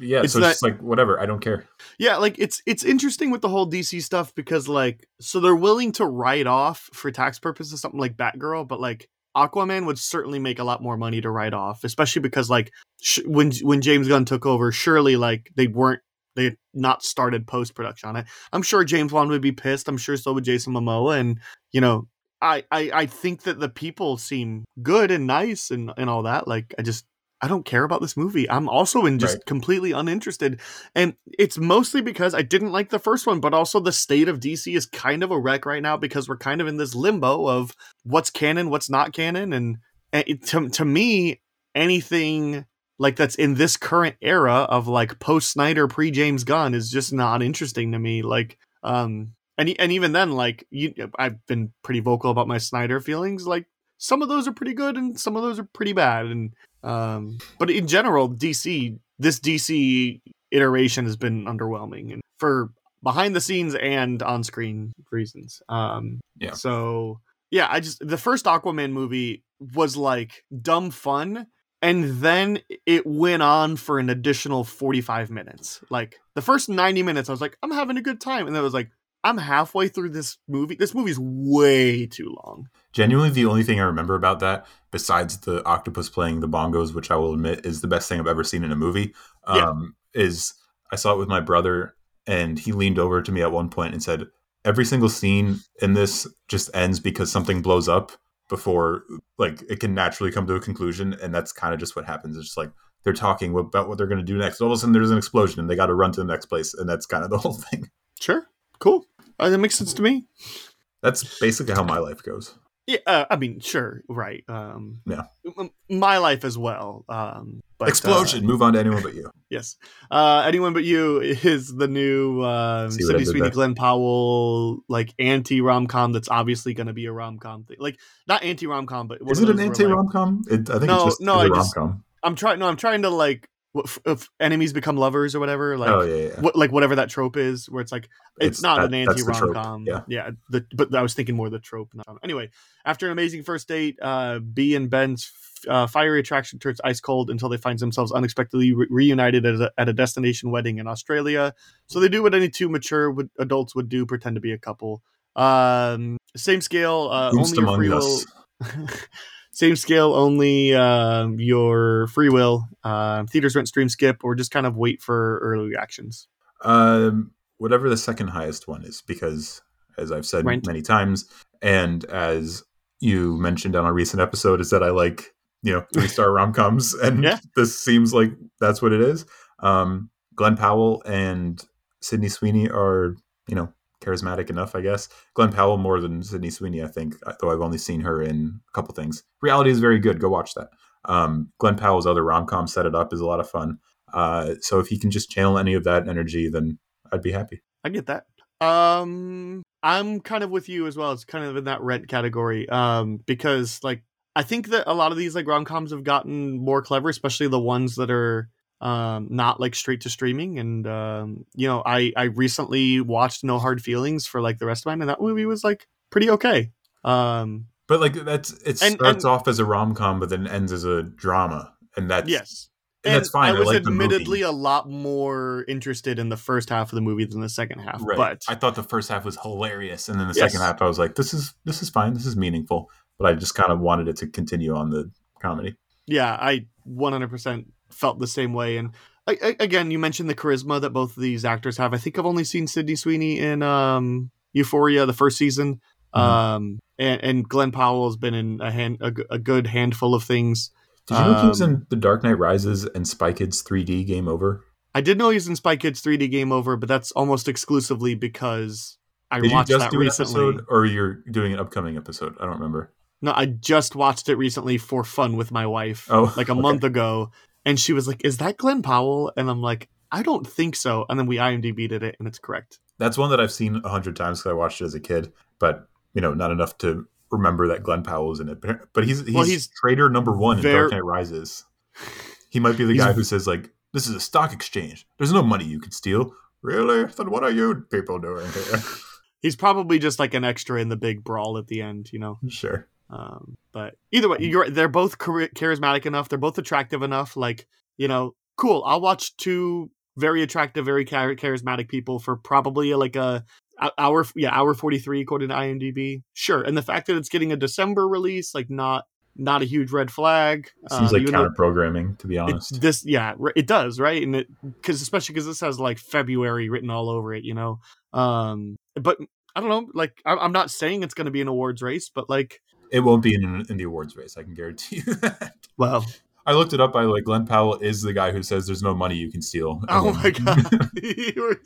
[SPEAKER 4] Yeah,
[SPEAKER 10] It's
[SPEAKER 4] so
[SPEAKER 10] that-
[SPEAKER 4] it's like whatever. I don't care.
[SPEAKER 10] Yeah, like it's it's interesting with the whole DC stuff because like so they're willing to write off for tax purposes something like Batgirl, but like Aquaman would certainly make a lot more money to write off, especially because like sh- when when James Gunn took over, surely like they weren't they had not started post production on it. I'm sure James Wan would be pissed. I'm sure so would Jason Momoa, and you know. I, I, I think that the people seem good and nice and, and all that. Like I just I don't care about this movie. I'm also in just
[SPEAKER 4] Right.
[SPEAKER 10] completely uninterested. And it's mostly because I didn't like the first one, but also the state of DC is kind of a wreck right now because we're kind of in this limbo of what's canon, what's not canon. And, and it- to, to me, anything like that's in this current era of like post Snyder, pre James Gunn is just not interesting to me. Like, um, and, and even then, like you, I've been pretty vocal about my Snyder feelings. Like some of those are pretty good and some of those are pretty bad. And, um, but in general, DC, this DC iteration has been underwhelming and for behind the scenes and on screen reasons. Um,
[SPEAKER 4] Yeah.
[SPEAKER 10] So yeah, I just the first Aquaman movie was like dumb fun, and then it went on for an additional forty five minutes. Like the first ninety minutes, I was like, I'm having a good time, and then it was like. I'm halfway through this movie. This movie's way too long.
[SPEAKER 4] Genuinely, the only thing I remember about that, besides the octopus playing the bongos, which I will admit is the best thing I've ever seen in a movie,
[SPEAKER 10] Yeah.
[SPEAKER 4] um, is I saw it with my brother, and he leaned over to me at one point and said, "Every single scene in this just ends because something blows up before, like, it can naturally come to a conclusion." And that's kind of just what happens. It's just like they're talking about what they're going to do next. All of a sudden, there's an explosion, and they got to run to the next place, and that's kind of the whole thing.
[SPEAKER 10] Sure, cool. Uh, that makes sense to me.
[SPEAKER 4] That's basically how my life goes.
[SPEAKER 10] Yeah, uh, I mean, sure, right. Um,
[SPEAKER 4] Yeah.
[SPEAKER 10] my life as well. Um, but, uh,
[SPEAKER 4] Explosion. Move on to anyone but you.
[SPEAKER 10] yes. Uh, anyone but you is the new um,
[SPEAKER 4] See what I
[SPEAKER 10] Sydney
[SPEAKER 4] did
[SPEAKER 10] Sweeney? Glen Powell like anti rom com. That's obviously going to be a rom com thing. Like not anti rom com, but
[SPEAKER 4] Is it an anti rom com? I think
[SPEAKER 10] No,
[SPEAKER 4] it's just
[SPEAKER 10] no,
[SPEAKER 4] a
[SPEAKER 10] I
[SPEAKER 4] rom
[SPEAKER 10] just- I'm trying. No, I'm trying to like if enemies become lovers or whatever. Like.
[SPEAKER 4] oh yeah, yeah.
[SPEAKER 10] What, like whatever that trope is, where it's like it's,
[SPEAKER 4] It's-
[SPEAKER 10] not
[SPEAKER 4] that-
[SPEAKER 10] an anti rom-com
[SPEAKER 4] yeah.
[SPEAKER 10] yeah. The, but I was thinking more the trope. Not, anyway, after an amazing first date, uh, Bea and Ben's uh, fiery attraction turns ice cold until they find themselves unexpectedly re- reunited at a, at a destination wedding in Australia. So they do what any two mature would, adults would do: pretend to be a couple. Um, same scale, uh, only free will. same scale, only um, your free will. Um, theaters rent, stream, skip, or just kind of wait for early reactions.
[SPEAKER 4] Um, whatever the second highest one is, because as I've said
[SPEAKER 10] Rent.
[SPEAKER 4] many times, and as you mentioned on a recent episode, is that I like you know three star rom coms, and
[SPEAKER 10] Yeah.
[SPEAKER 4] this seems like that's what it is. Um, Glen Powell and Sydney Sweeney are, you know, charismatic enough, I guess. Glen Powell more than Sydney Sweeney, I think, though I've only seen her in a couple things. Reality is very good. Go watch that. Um, Glen Powell's other rom com Set It Up is a lot of fun. Uh, so if he can just channel any of that energy, then I'd be happy.
[SPEAKER 10] I get that. Um, I'm kind of with you as well. It's kind of in that rent category. Um, because like I think that a lot of these like rom coms have gotten more clever, especially the ones that are um not like straight to streaming and um you know i i recently watched no hard feelings for like the rest of mine and that movie was like pretty okay um
[SPEAKER 4] But like that's it
[SPEAKER 10] And-
[SPEAKER 4] starts
[SPEAKER 10] and-
[SPEAKER 4] off as a rom com, but then ends as a drama, and that's
[SPEAKER 10] yes
[SPEAKER 4] and that's fine.
[SPEAKER 10] i was
[SPEAKER 4] like
[SPEAKER 10] admittedly a lot more interested in the first half of the movie than the second half
[SPEAKER 4] Right.
[SPEAKER 10] but
[SPEAKER 4] I thought the first half was hilarious, and then the
[SPEAKER 10] Yes.
[SPEAKER 4] second half, I was like, "This is this is fine. This is meaningful." But I just kind of wanted it to continue on the comedy.
[SPEAKER 10] yeah i 100% felt the same way and I, I, again you mentioned the charisma that both of these actors have i think i've only seen sydney sweeney in um euphoria the first season
[SPEAKER 4] Mhm.
[SPEAKER 10] um and, and glen powell has been in a hand a, a good handful of things
[SPEAKER 4] Did you know he was
[SPEAKER 10] Um,
[SPEAKER 4] in The Dark Knight Rises and Spy Kids 3D Game Over?
[SPEAKER 10] i did know he's in spy kids 3d game over but that's almost exclusively because i
[SPEAKER 4] Did
[SPEAKER 10] watched that recently
[SPEAKER 4] episode, or you're doing an upcoming episode? I don't remember.
[SPEAKER 10] no i just watched it recently for fun with my wife
[SPEAKER 4] Oh,
[SPEAKER 10] like a
[SPEAKER 4] okay.
[SPEAKER 10] month ago and she was like is that glen powell and i'm like i don't think so and then we imdb'd it and it's correct
[SPEAKER 4] That's one that I've seen a hundred times because I watched it as a kid, but you know, not enough to remember that Glen Powell was in it. But, he's he's,
[SPEAKER 10] Well, he's
[SPEAKER 4] trader number one in Dark Knight Rises. He might be the guy who says like, "This is a stock exchange. There's no money you can steal." Really? Then what are you people doing here?
[SPEAKER 10] he's probably just like an extra in the big brawl at the end you know
[SPEAKER 4] sure.
[SPEAKER 10] Um but either way you're they're both charismatic enough they're both attractive enough like you know cool i'll watch two very attractive very char- charismatic people for probably like a hour yeah hour 43 according to imdb sure and the fact that it's getting a december release like not not a huge red flag
[SPEAKER 4] Seems
[SPEAKER 10] um,
[SPEAKER 4] like
[SPEAKER 10] even
[SPEAKER 4] counter programming, to be
[SPEAKER 10] it,
[SPEAKER 4] honest.
[SPEAKER 10] this yeah it does right? And it because especially because this has like february written all over it you know? Um but i don't know like i'm not saying it's going to be an awards race but like
[SPEAKER 4] It won't be in, in the awards race. I can guarantee you that.
[SPEAKER 10] well
[SPEAKER 4] I looked it up. I like Glen Powell is the guy who says there's no money you can steal.
[SPEAKER 10] oh my god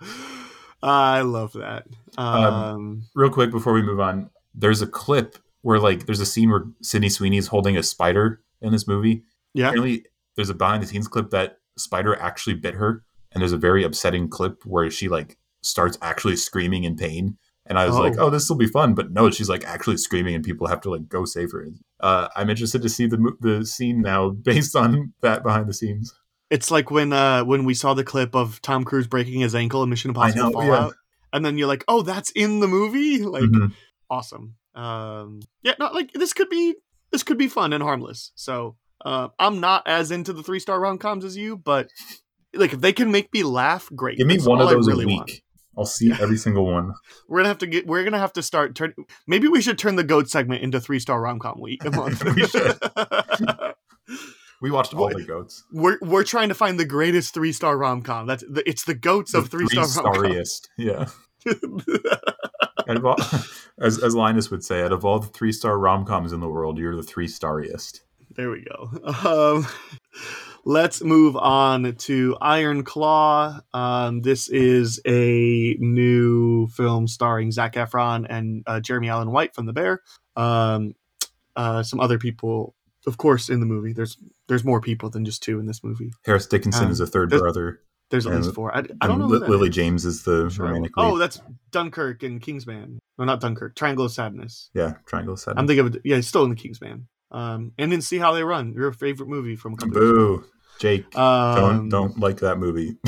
[SPEAKER 10] i love that um,
[SPEAKER 4] Real quick before we move on, there's a clip where like there's a scene where Sydney Sweeney's holding a spider in this movie.
[SPEAKER 10] yeah
[SPEAKER 4] Apparently, there's a behind the scenes clip that spider actually bit her, and there's a very upsetting clip where she like starts actually screaming in pain. And I was like,
[SPEAKER 10] Oh.
[SPEAKER 4] "Oh, this will be fun," but no, she's like actually screaming, and people have to like go save her. Uh, I'm interested to see the the scene now based on that behind the scenes.
[SPEAKER 10] it's like when uh when we saw the clip of tom cruise breaking his ankle in mission impossible
[SPEAKER 4] know, yeah.
[SPEAKER 10] and then you're like oh that's in the movie like
[SPEAKER 4] Mhm.
[SPEAKER 10] awesome. Um, yeah, not like this could be this could be fun and harmless. So uh, I'm not as into the three star rom coms as you, but like if they can make me laugh, great.
[SPEAKER 4] Give me
[SPEAKER 10] That's
[SPEAKER 4] one of those
[SPEAKER 10] really
[SPEAKER 4] a week.
[SPEAKER 10] want.
[SPEAKER 4] I'll see every single one.
[SPEAKER 10] We're gonna have to get. We're gonna have to start. Turn. Maybe we should turn the goat segment into three star rom com week a month.
[SPEAKER 4] We should. We watched all the goats.
[SPEAKER 10] we're we're trying to find the greatest three star rom com. That's the, it's the goats of three star rom
[SPEAKER 4] starriest. Yeah. All, as as Linus would say, out of all the three star rom coms in the world, you're the three starriest.
[SPEAKER 10] There we go. Um, let's move on to Iron Claw. Um, this is a new film starring Zac Efron and uh, Jeremy Allen White from The Bear. Um, uh, some other people, of course, in the movie. There's there's more people than just two in this movie.
[SPEAKER 4] Harris Dickinson
[SPEAKER 10] Um,
[SPEAKER 4] is a third
[SPEAKER 10] there's-
[SPEAKER 4] brother.
[SPEAKER 10] There's at least four. I, I don't know.
[SPEAKER 4] Li- Lily
[SPEAKER 10] is.
[SPEAKER 4] James is the romantic lead.
[SPEAKER 10] Oh, that's Dunkirk and Kingsman. No, not Dunkirk. Triangle of Sadness.
[SPEAKER 4] yeah, Triangle of Sadness.
[SPEAKER 10] I'm thinking of. Yeah, it's still in the Kingsman. Um, and then see how they run. Your favorite movie from a couple
[SPEAKER 4] Boo, Jake.
[SPEAKER 10] Um,
[SPEAKER 4] don't don't like that movie.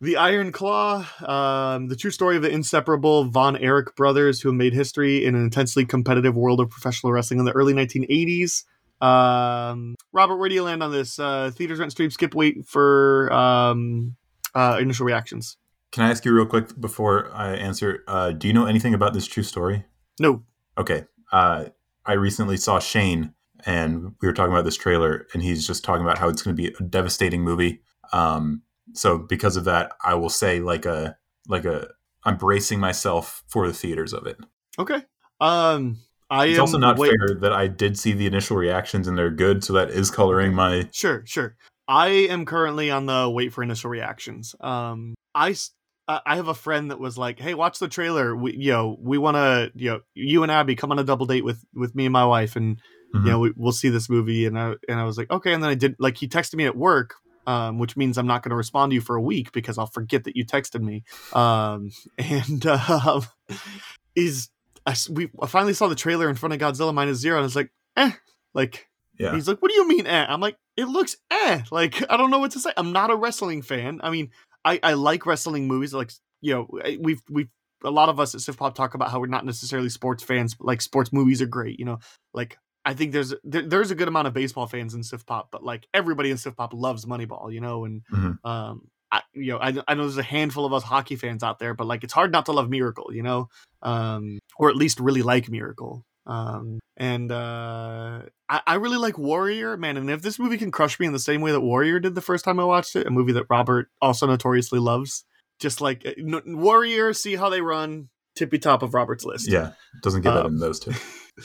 [SPEAKER 10] The Iron Claw, um, the true story of the inseparable Von Erich brothers who made history in an intensely competitive world of professional wrestling in the early 1980s. Um, Robert, where do you land on this? Uh, theaters rent stream skip wait for um, uh, initial reactions.
[SPEAKER 4] Can I ask you real quick before I answer? Uh, do you know anything about this true story?
[SPEAKER 10] No,
[SPEAKER 4] Okay. Uh, I recently saw Shane, and we were talking about this trailer, and he's just talking about how it's going to be a devastating movie. Um, so because of that, I will say like a like a I'm bracing myself for the theaters of it.
[SPEAKER 10] okay. Um, I
[SPEAKER 4] It's also not
[SPEAKER 10] wait-
[SPEAKER 4] fair that I did see the initial reactions and they're good, so that is coloring my.
[SPEAKER 10] Sure, sure. I am currently on the wait for initial reactions. Um, I uh, I have a friend that was like, "Hey, watch the trailer. We, you know, we want to, you know, you and Abby come on a double date with with me and my wife, and
[SPEAKER 4] Mhm.
[SPEAKER 10] you know, we, we'll see this movie." And I and I was like, "Okay." And then I did like he texted me at work, um, which means I'm not going to respond to you for a week because I'll forget that you texted me. Um, and uh, he's I, we I finally saw the trailer in front of Godzilla minus zero, and I was like, "Eh," like
[SPEAKER 4] Yeah.
[SPEAKER 10] He's like, "What do you mean, eh?" I'm like, "It looks eh." Like, I don't know what to say. I'm not a wrestling fan. I mean, I I like wrestling movies. Like, you know, we've we've a lot of us at Siftpop talk about how we're not necessarily sports fans, but like sports movies are great. You know, like I think there's there, there's a good amount of baseball fans in Siftpop, but like everybody in Siftpop loves Moneyball. You know, and
[SPEAKER 4] Mhm.
[SPEAKER 10] um. I, you know, I, I know there's a handful of us hockey fans out there, but like it's hard not to love Miracle, you know, um, or at least really like Miracle. Um, and uh, I, I really like Warrior, man. And if this movie can crush me in the same way that Warrior did the first time I watched it, a movie that Robert also notoriously loves, just like n- Warrior, see how they run, tippy top of Robert's list.
[SPEAKER 4] Yeah, doesn't get that
[SPEAKER 10] Um,
[SPEAKER 4] in those two.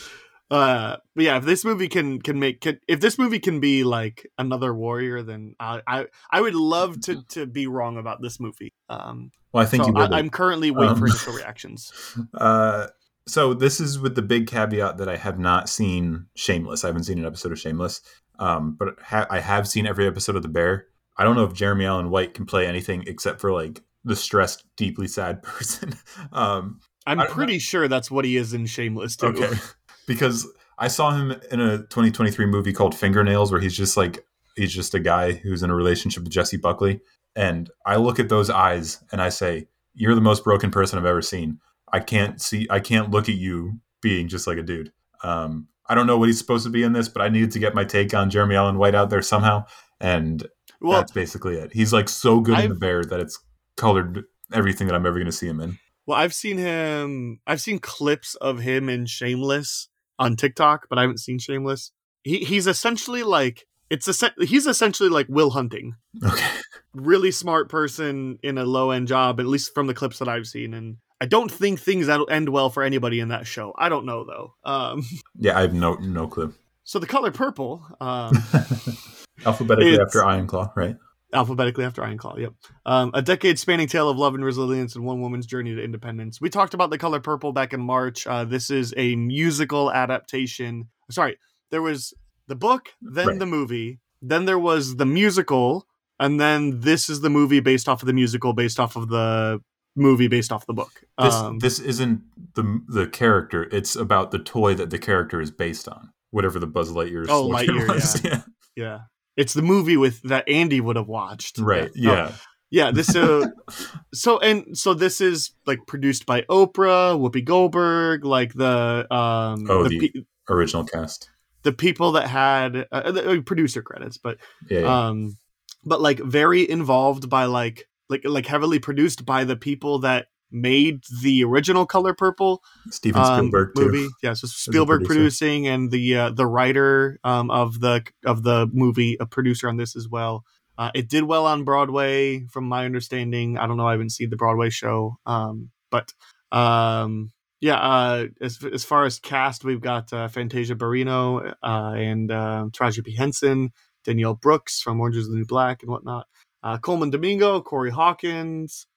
[SPEAKER 10] Uh, but yeah, if this movie can can make can, if this movie can be like another Warrior, then I I, I would love to to be wrong about this movie. Um,
[SPEAKER 4] Well, i think
[SPEAKER 10] so
[SPEAKER 4] you
[SPEAKER 10] I, i'm currently waiting for
[SPEAKER 4] Um,
[SPEAKER 10] initial reactions.
[SPEAKER 4] Uh, so this is with the big caveat that I have not seen Shameless. I haven't seen an episode of Shameless, um, but ha- I have seen every episode of The Bear. I don't know if Jeremy Allen White can play anything except for like the stressed, deeply sad person. um,
[SPEAKER 10] I'm
[SPEAKER 4] I don't
[SPEAKER 10] pretty sure that's what he is in Shameless too.
[SPEAKER 4] okay, because I saw him in a 2023 movie called Fingernails, where he's just like he's just a guy who's in a relationship with Jessie Buckley, and I look at those eyes and I say, "You're the most broken person I've ever seen." I can't see, I can't look at you being just like a dude. Um, I don't know what he's supposed to be in this, but I needed to get my take on Jeremy Allen White out there somehow, and
[SPEAKER 10] Well,
[SPEAKER 4] that's basically it. He's like so good in
[SPEAKER 10] I've-
[SPEAKER 4] the bear that it's colored everything that I'm ever going to see him in.
[SPEAKER 10] well, I've seen him. I've seen clips of him in Shameless on TikTok, but I haven't seen Shameless. He he's essentially like it's a he's essentially like Will Hunting,
[SPEAKER 4] Okay.
[SPEAKER 10] really smart person in a low end job, at least from the clips that I've seen. And I don't think things that'll end well for anybody in that show. I don't know though. Um,
[SPEAKER 4] Yeah, I have no no clue.
[SPEAKER 10] so the color purple, um,
[SPEAKER 4] Alphabetically after Iron Claw, right?
[SPEAKER 10] Alphabetically after Iron Claw. Yep. Um, a decade spanning tale of love and resilience and one woman's journey to independence. We talked about the color purple back in March. Uh, this is a musical adaptation. Sorry, there was the book, then
[SPEAKER 4] Right.
[SPEAKER 10] the movie, then there was the musical, and then this is the movie based off of the musical, based off of the movie, based off the book.
[SPEAKER 4] This
[SPEAKER 10] Um,
[SPEAKER 4] this isn't the the character. It's about the toy that the character is based on. Whatever the Buzz Lightyear
[SPEAKER 10] Oh, Lightyear,
[SPEAKER 4] was. Yeah.
[SPEAKER 10] yeah. It's the movie with that Andy would have watched.
[SPEAKER 4] Right.
[SPEAKER 10] Yeah. Oh,
[SPEAKER 4] Yeah.
[SPEAKER 10] This uh so and so this is like produced by Oprah, Whoopi Goldberg, like the um
[SPEAKER 4] Oh,
[SPEAKER 10] the,
[SPEAKER 4] the-
[SPEAKER 10] pe-
[SPEAKER 4] Original cast.
[SPEAKER 10] the people that had uh, the uh, producer credits, but
[SPEAKER 4] Yeah. yeah.
[SPEAKER 10] um but like very involved by like like like heavily produced by the people that made the original Color Purple
[SPEAKER 4] Steven
[SPEAKER 10] um,
[SPEAKER 4] Spielberg too.
[SPEAKER 10] movie. Yeah, so Spielberg producing and the uh, the writer um, of the of the movie, a producer on this as well. Uh, it did well on Broadway, from my understanding. I don't know. I haven't seen the Broadway show, um, but um, yeah. Uh, as as far as cast, we've got uh, Fantasia Barrino uh, and uh, Taraji P Henson, Danielle Brooks from Orange Is the New Black and whatnot. Uh, Colman Domingo, Corey Hawkins,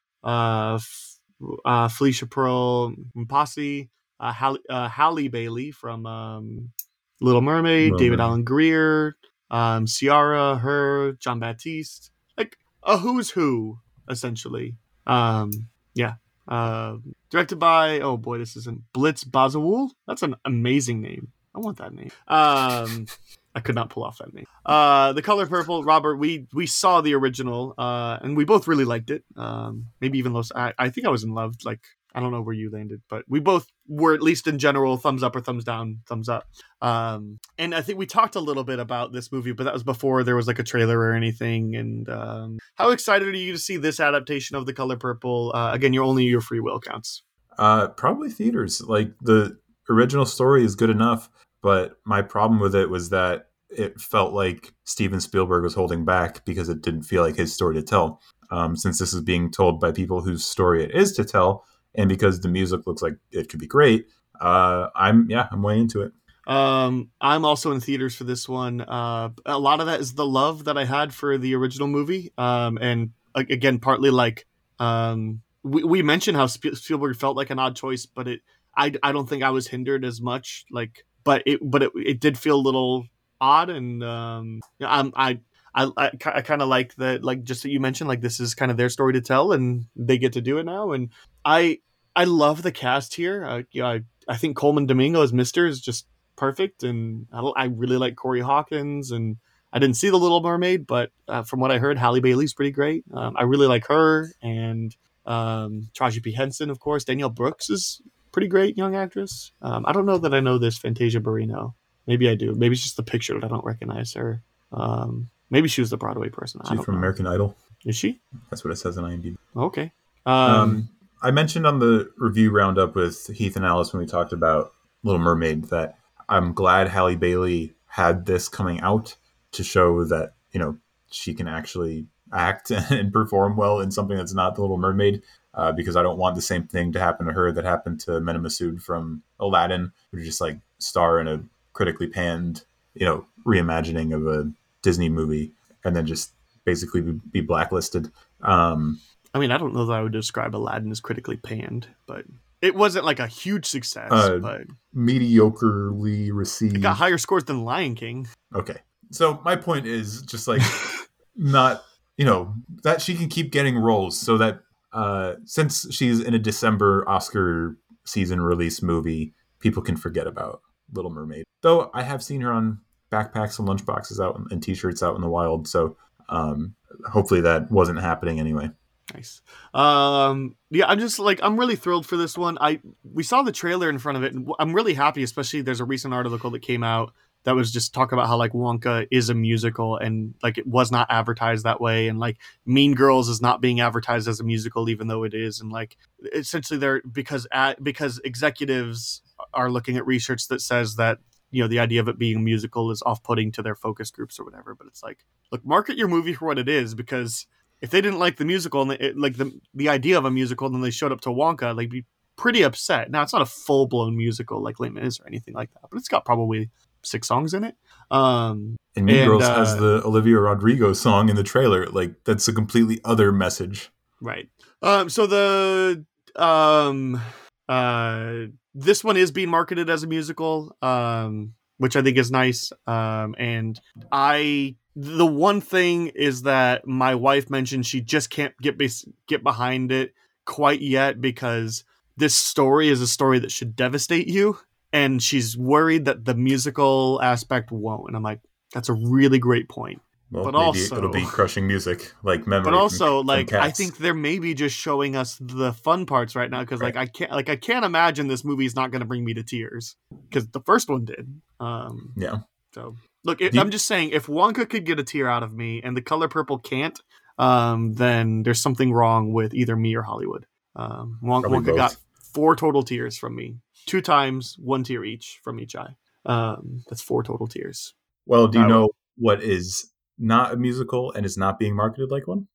[SPEAKER 10] uh, Phylicia Pearl Mpasi, uh, Halle, uh, Halle Bailey from um, Little Mermaid,
[SPEAKER 4] Little
[SPEAKER 10] David
[SPEAKER 4] Mermaid.
[SPEAKER 10] Alan Grier, um, Ciara, her, Jon Batiste, like a who's who essentially. Um, yeah. Uh, directed by oh boy, this isn't Blitz Bazawule. That's an amazing name. I want that name. Um, I could not pull off that name. Uh, the color purple, Robert. We we saw the original, uh, and we both really liked it. Um, maybe even those. I, I think I was in love. Like I don't know where you landed, but we both were at least in general thumbs up or thumbs down, thumbs up. Um, and I think we talked a little bit about this movie, but that was before there was like a trailer or anything. And um, how excited are you to see this adaptation of the color purple? Uh, again, your only your free will counts.
[SPEAKER 4] Uh, probably theaters. Like the original story is good enough, but my problem with it was that it felt like Steven Spielberg was holding back because it didn't feel like his story to tell. Um, since this is being told by people whose story it is to tell, and because the music looks like it could be great, uh, I'm yeah, I'm way into it.
[SPEAKER 10] Um, I'm also in theaters for this one. Uh, a lot of that is the love that I had for the original movie. Um, and again, partly like um, we, we mentioned how Spielberg felt like an odd choice, but it I, I don't think I was hindered as much. Like, but it but it, it did feel a little odd, and um, I'm I. I, I, I kind of like that, like just that you mentioned, like this is kind of their story to tell, and they get to do it now. And I, I love the cast here. Uh, you know, I, I think Colman Domingo as Mister is just perfect, and I, I really like Corey Hawkins. And I didn't see the Little Mermaid, but uh, from what I heard, Halle Bailey's pretty great. Um, I really like her, and um, Taraji P Henson, of course. Danielle Brooks is pretty great young actress. Um, I don't know that I know this Fantasia Barrino. Maybe I do. Maybe it's just the picture that I don't recognize her. Um, maybe she was the Broadway person. I
[SPEAKER 4] She's from
[SPEAKER 10] know.
[SPEAKER 4] American Idol.
[SPEAKER 10] Is she?
[SPEAKER 4] That's what it says on IMDb.
[SPEAKER 10] Okay. Um,
[SPEAKER 4] Um, I mentioned on the review roundup with Heath and Alice when we talked about Little Mermaid that I'm glad Halle Bailey had this coming out to show that you know she can actually act and perform well in something that's not the Little Mermaid. Uh, because I don't want the same thing to happen to her that happened to Mena from Aladdin, who just like star in a critically panned, you know, reimagining of a Disney movie, and then just basically be, be blacklisted. Um,
[SPEAKER 10] I mean, I don't know that I would describe Aladdin as critically panned, but it wasn't like a huge success.
[SPEAKER 4] Uh,
[SPEAKER 10] but
[SPEAKER 4] mediocrely received.
[SPEAKER 10] it got higher scores than Lion King.
[SPEAKER 4] Okay. So my point is just like not, you know, that she can keep getting roles so that uh since she's in a December Oscar season release movie, people can forget about Little Mermaid. Though I have seen her on backpacks and lunchboxes out and, t-shirts out in the wild, so um hopefully that wasn't happening anyway.
[SPEAKER 10] Nice. Um, yeah, I'm just like I'm really thrilled for this one. I we saw the trailer in front of it, and I'm really happy. Especially there's a recent article that came out that was just talking about how like Wonka is a musical and like it was not advertised that way, and like Mean Girls is not being advertised as a musical even though it is, and like essentially they're because at because executives are looking at research that says that you know the idea of it being a musical is off-putting to their focus groups or whatever. But it's like look, market your movie for what it is because if they didn't like the musical and they, it, like the the idea of a musical, and then they showed up to Wonka, they'd be pretty upset. Now it's not a full blown musical like Les Mis or anything like that, but it's got probably six songs in it. Um,
[SPEAKER 4] And Mean
[SPEAKER 10] And,
[SPEAKER 4] Girls
[SPEAKER 10] uh,
[SPEAKER 4] has the Olivia Rodrigo song in the trailer. Like that's a completely other message.
[SPEAKER 10] right. Um, so the um uh this one is being marketed as a musical, um, which I think is nice. Um, and I the one thing is that my wife mentioned she just can't get bas- get behind it quite yet because this story is a story that should devastate you and she's worried that the musical aspect won't and i'm like that's a really great point
[SPEAKER 4] Well,
[SPEAKER 10] But also-
[SPEAKER 4] it'll be crushing music like memory.
[SPEAKER 10] but also
[SPEAKER 4] from
[SPEAKER 10] like i think they're maybe just showing us the fun parts right now because like i can't like i can't imagine this movie is not going to bring me to tears because the first one did um
[SPEAKER 4] yeah.
[SPEAKER 10] so look it,
[SPEAKER 4] you-
[SPEAKER 10] i'm just saying if wonka could get a tear out of me and the color purple can't um then there's something wrong with either me or hollywood um Won- wonka
[SPEAKER 4] both.
[SPEAKER 10] got four total tears from me two times one tear each from each eye um that's four total tears
[SPEAKER 4] Well, do you
[SPEAKER 10] I
[SPEAKER 4] know what is not a musical and is not being marketed like one?